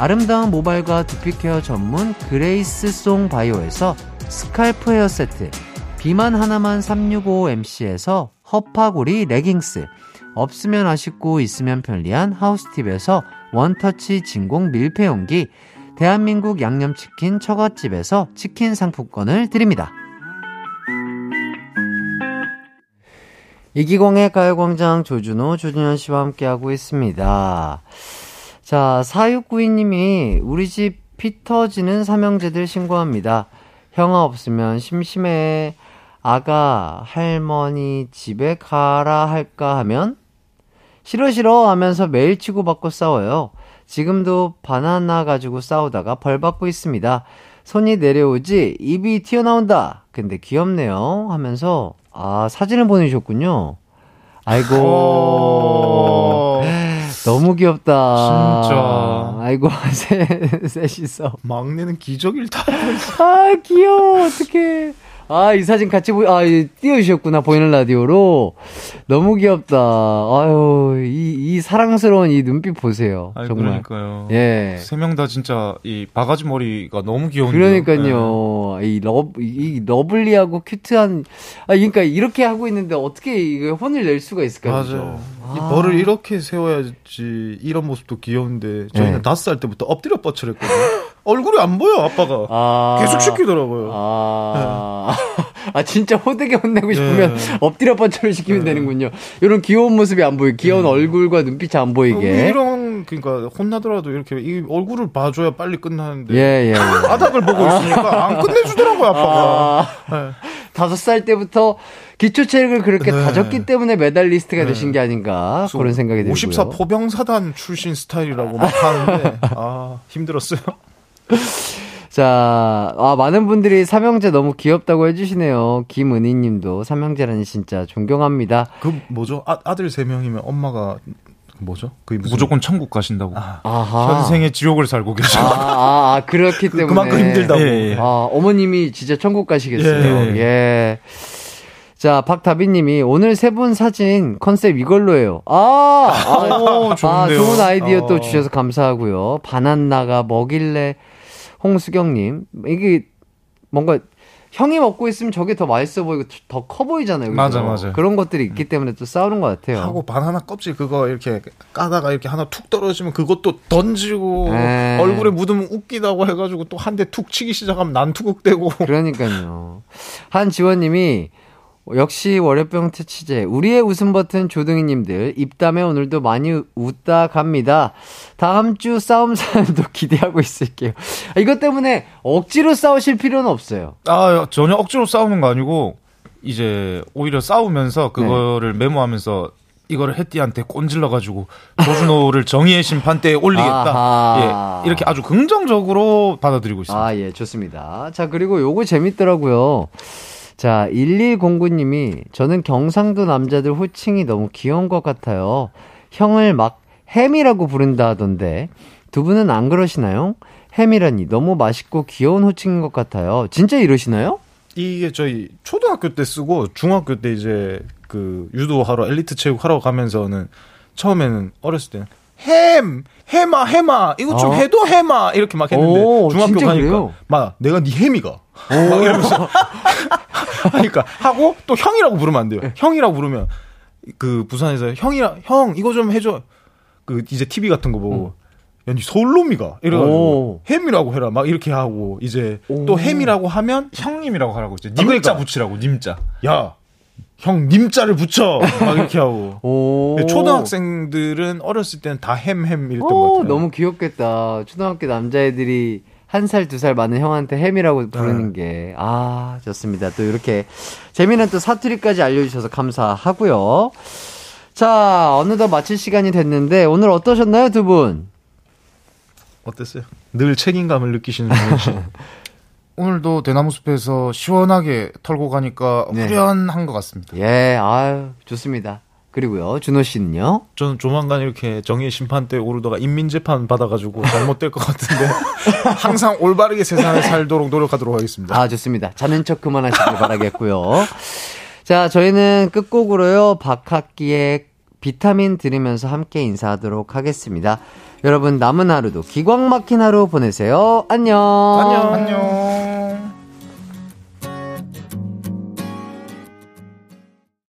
아름다운 모발과 두피 care 전문 그레이스 송 바이오에서 scalp hair 세트, 비만 하나만 365MC에서 허파고리 레깅스, 없으면 아쉽고 있으면 편리한 하우스팁에서 원터치 진공 밀폐용기, 대한민국 양념치킨 처갓집에서 치킨 상품권을 드립니다. 이기공의 가요광장 조준호, 조준현 씨와 함께하고 있습니다. 자, 4692님이 우리 집 피 터지는 삼형제들 신고합니다. 형아 없으면 심심해. 아가, 할머니 집에 가라 할까 하면 싫어 싫어 하면서 매일 치고받고 싸워요. 지금도 바나나 가지고 싸우다가 벌 받고 있습니다. 손이 내려오지 입이 튀어나온다. 근데 귀엽네요 하면서 아 사진을 보내주셨군요. 아이고 어. 너무 귀엽다. 진짜. 아이고 셋 셋이서 막내는 기저귈 다. 아 귀여워 어떡해. 아, 이 사진 같이 보, 아, 띄워주셨구나, 보이는 라디오로. 너무 귀엽다. 아유, 이, 이 사랑스러운 이 눈빛 보세요. 아유, 정말. 그러니까요. 예. 세 명 다 진짜 이 바가지 머리가 너무 귀여운데. 그러니까요. 네. 이 러, 이 lovely하고 cute한, 아, 그러니까 이렇게 하고 있는데 어떻게 이거 혼을 낼 수가 있을까요? 맞아요. 아. 이 벌을 이렇게 세워야지 이런 모습도 귀여운데 저희는 네. 다섯 살 때부터 엎드려 뻗쳐했거든요. 얼굴이 안 보여 아빠가 아~ 계속 시키더라고요. 아, 네. 아 진짜 호되게 혼내고 싶으면 네. 엎드려 뻗쳐를 시키면 네. 되는군요. 이런 귀여운 모습이 안 보이게 귀여운 네. 얼굴과 눈빛이 안 보이게. 이런 그러니까 혼나더라도 이렇게 이 얼굴을 봐줘야 빨리 끝나는데. 예, 예, 예. 바닥을 보고 있으니까 안 끝내주더라고요 아빠가. 아~ 다섯 살 때부터 기초 체력을 그렇게 네. 다졌기 때문에 메달리스트가 네. 되신 게 아닌가 그런 생각이 들고요. 54 포병사단 출신 스타일이라고 막 하는데 아 힘들었어요. 자, 아, 많은 분들이 삼형제 너무 귀엽다고 해주시네요. 김은희 님도 삼형제라니 진짜 존경합니다. 그, 뭐죠? 아, 아들 세 명이면 엄마가 뭐죠? 그 무조건 천국 가신다고. 아. 현생의 지옥을 살고 계셔. 아, 아, 아 그렇기 그, 때문에. 그만큼 힘들다고. 예, 예. 아, 어머님이 진짜 천국 가시겠어요. 예. 예. 자, 박다비님이 오늘 세 분 사진 컨셉 이걸로 해요. 아, 아, 오, 아 좋은 아이디어 어. 또 주셔서 감사하고요. 바나나가 먹일래 홍수경님 이게 뭔가 형이 먹고 있으면 저게 더 맛있어 보이고 더 커 보이잖아요. 맞아, 맞아. 그런 것들이 있기 때문에 또 싸우는 것 같아요. 하고 바나나 껍질 그거 이렇게 까다가 이렇게 하나 툭 떨어지면 그것도 던지고 에이. 네. 얼굴에 묻으면 웃기다고 해가지고 또 한 대 툭 치기 시작하면 난 투국대고. 그러니까요. 한지원님이 역시 월요병 퇴치제. 우리의 웃음 버튼 조등이님들 입담에 오늘도 많이 웃다 갑니다. 다음 주 싸움 사연도 기대하고 있을게요. 이것 때문에 억지로 싸우실 필요는 없어요. 아 전혀 억지로 싸우는 거 아니고 이제 오히려 싸우면서 그거를 네. 메모하면서 이거를 햇띠한테 꼰질러가지고 조준호를 정의의 심판대에 올리겠다. 예, 이렇게 아주 긍정적으로 받아들이고 있습니다. 아, 예, 좋습니다. 자, 그리고 요거 재밌더라고요. 자, 1109님이 저는 경상도 남자들 호칭이 너무 귀여운 것 같아요. 형을 막 햄이라고 부른다 하던데 두 분은 안 그러시나요? 햄이라니 너무 맛있고 귀여운 호칭인 것 같아요. 진짜 이러시나요? 이게 저희 초등학교 때 쓰고 중학교 때 이제 그 유도하러 엘리트 체육 하러 가면서는 처음에는 어렸을 때는 햄, 해마, 해마, 이거 좀 어? 해도 해마 이렇게 막 했는데 오, 중학교 가니까 그래요? 막 내가 네 햄이가 막 이러면서 하니까 하고 또 형이라고 부르면 안 돼요. 네. 형이라고 부르면 그 부산에서 형이라 형 이거 좀 해줘. 그 이제 TV 같은 거 보고 음. 야, 니 서울놈이가 이래가지고 오. 햄이라고 해라 막 이렇게 하고 이제 오. 또 햄이라고 하면 형님이라고 하라고 이제 님자 아, 그러니까. 붙이라고 님자. 야. 형 님자를 붙여 막 이렇게 하고 초등학생들은 어렸을 때는 다 햄햄 이랬던 것 같아요. 너무 귀엽겠다. 초등학교 남자애들이 한 살, 두 살 많은 형한테 햄이라고 부르는 네. 게, 아, 좋습니다. 또 이렇게 재미난 또 사투리까지 알려주셔서 감사하고요. 자, 어느덧 마칠 시간이 됐는데, 오늘 어떠셨나요, 두 분? 어땠어요? 늘 책임감을 느끼시는 분이시 오늘도 대나무 숲에서 시원하게 털고 가니까 네. 후련한 것 같습니다. 예, 아유, 좋습니다. 그리고요, 준호 씨는요? 저는 조만간 이렇게 정의의 심판대 오르다가 인민재판 받아가지고 잘못될 것 같은데 항상 올바르게 세상을 살도록 노력하도록 하겠습니다. 아, 좋습니다. 자는 척 그만하시길 바라겠고요. 자, 저희는 끝곡으로요, 박학기의 비타민 들으면서 함께 인사하도록 하겠습니다. 여러분, 남은 하루도 기광 막힌 하루 보내세요. 안녕. 안녕. 안녕.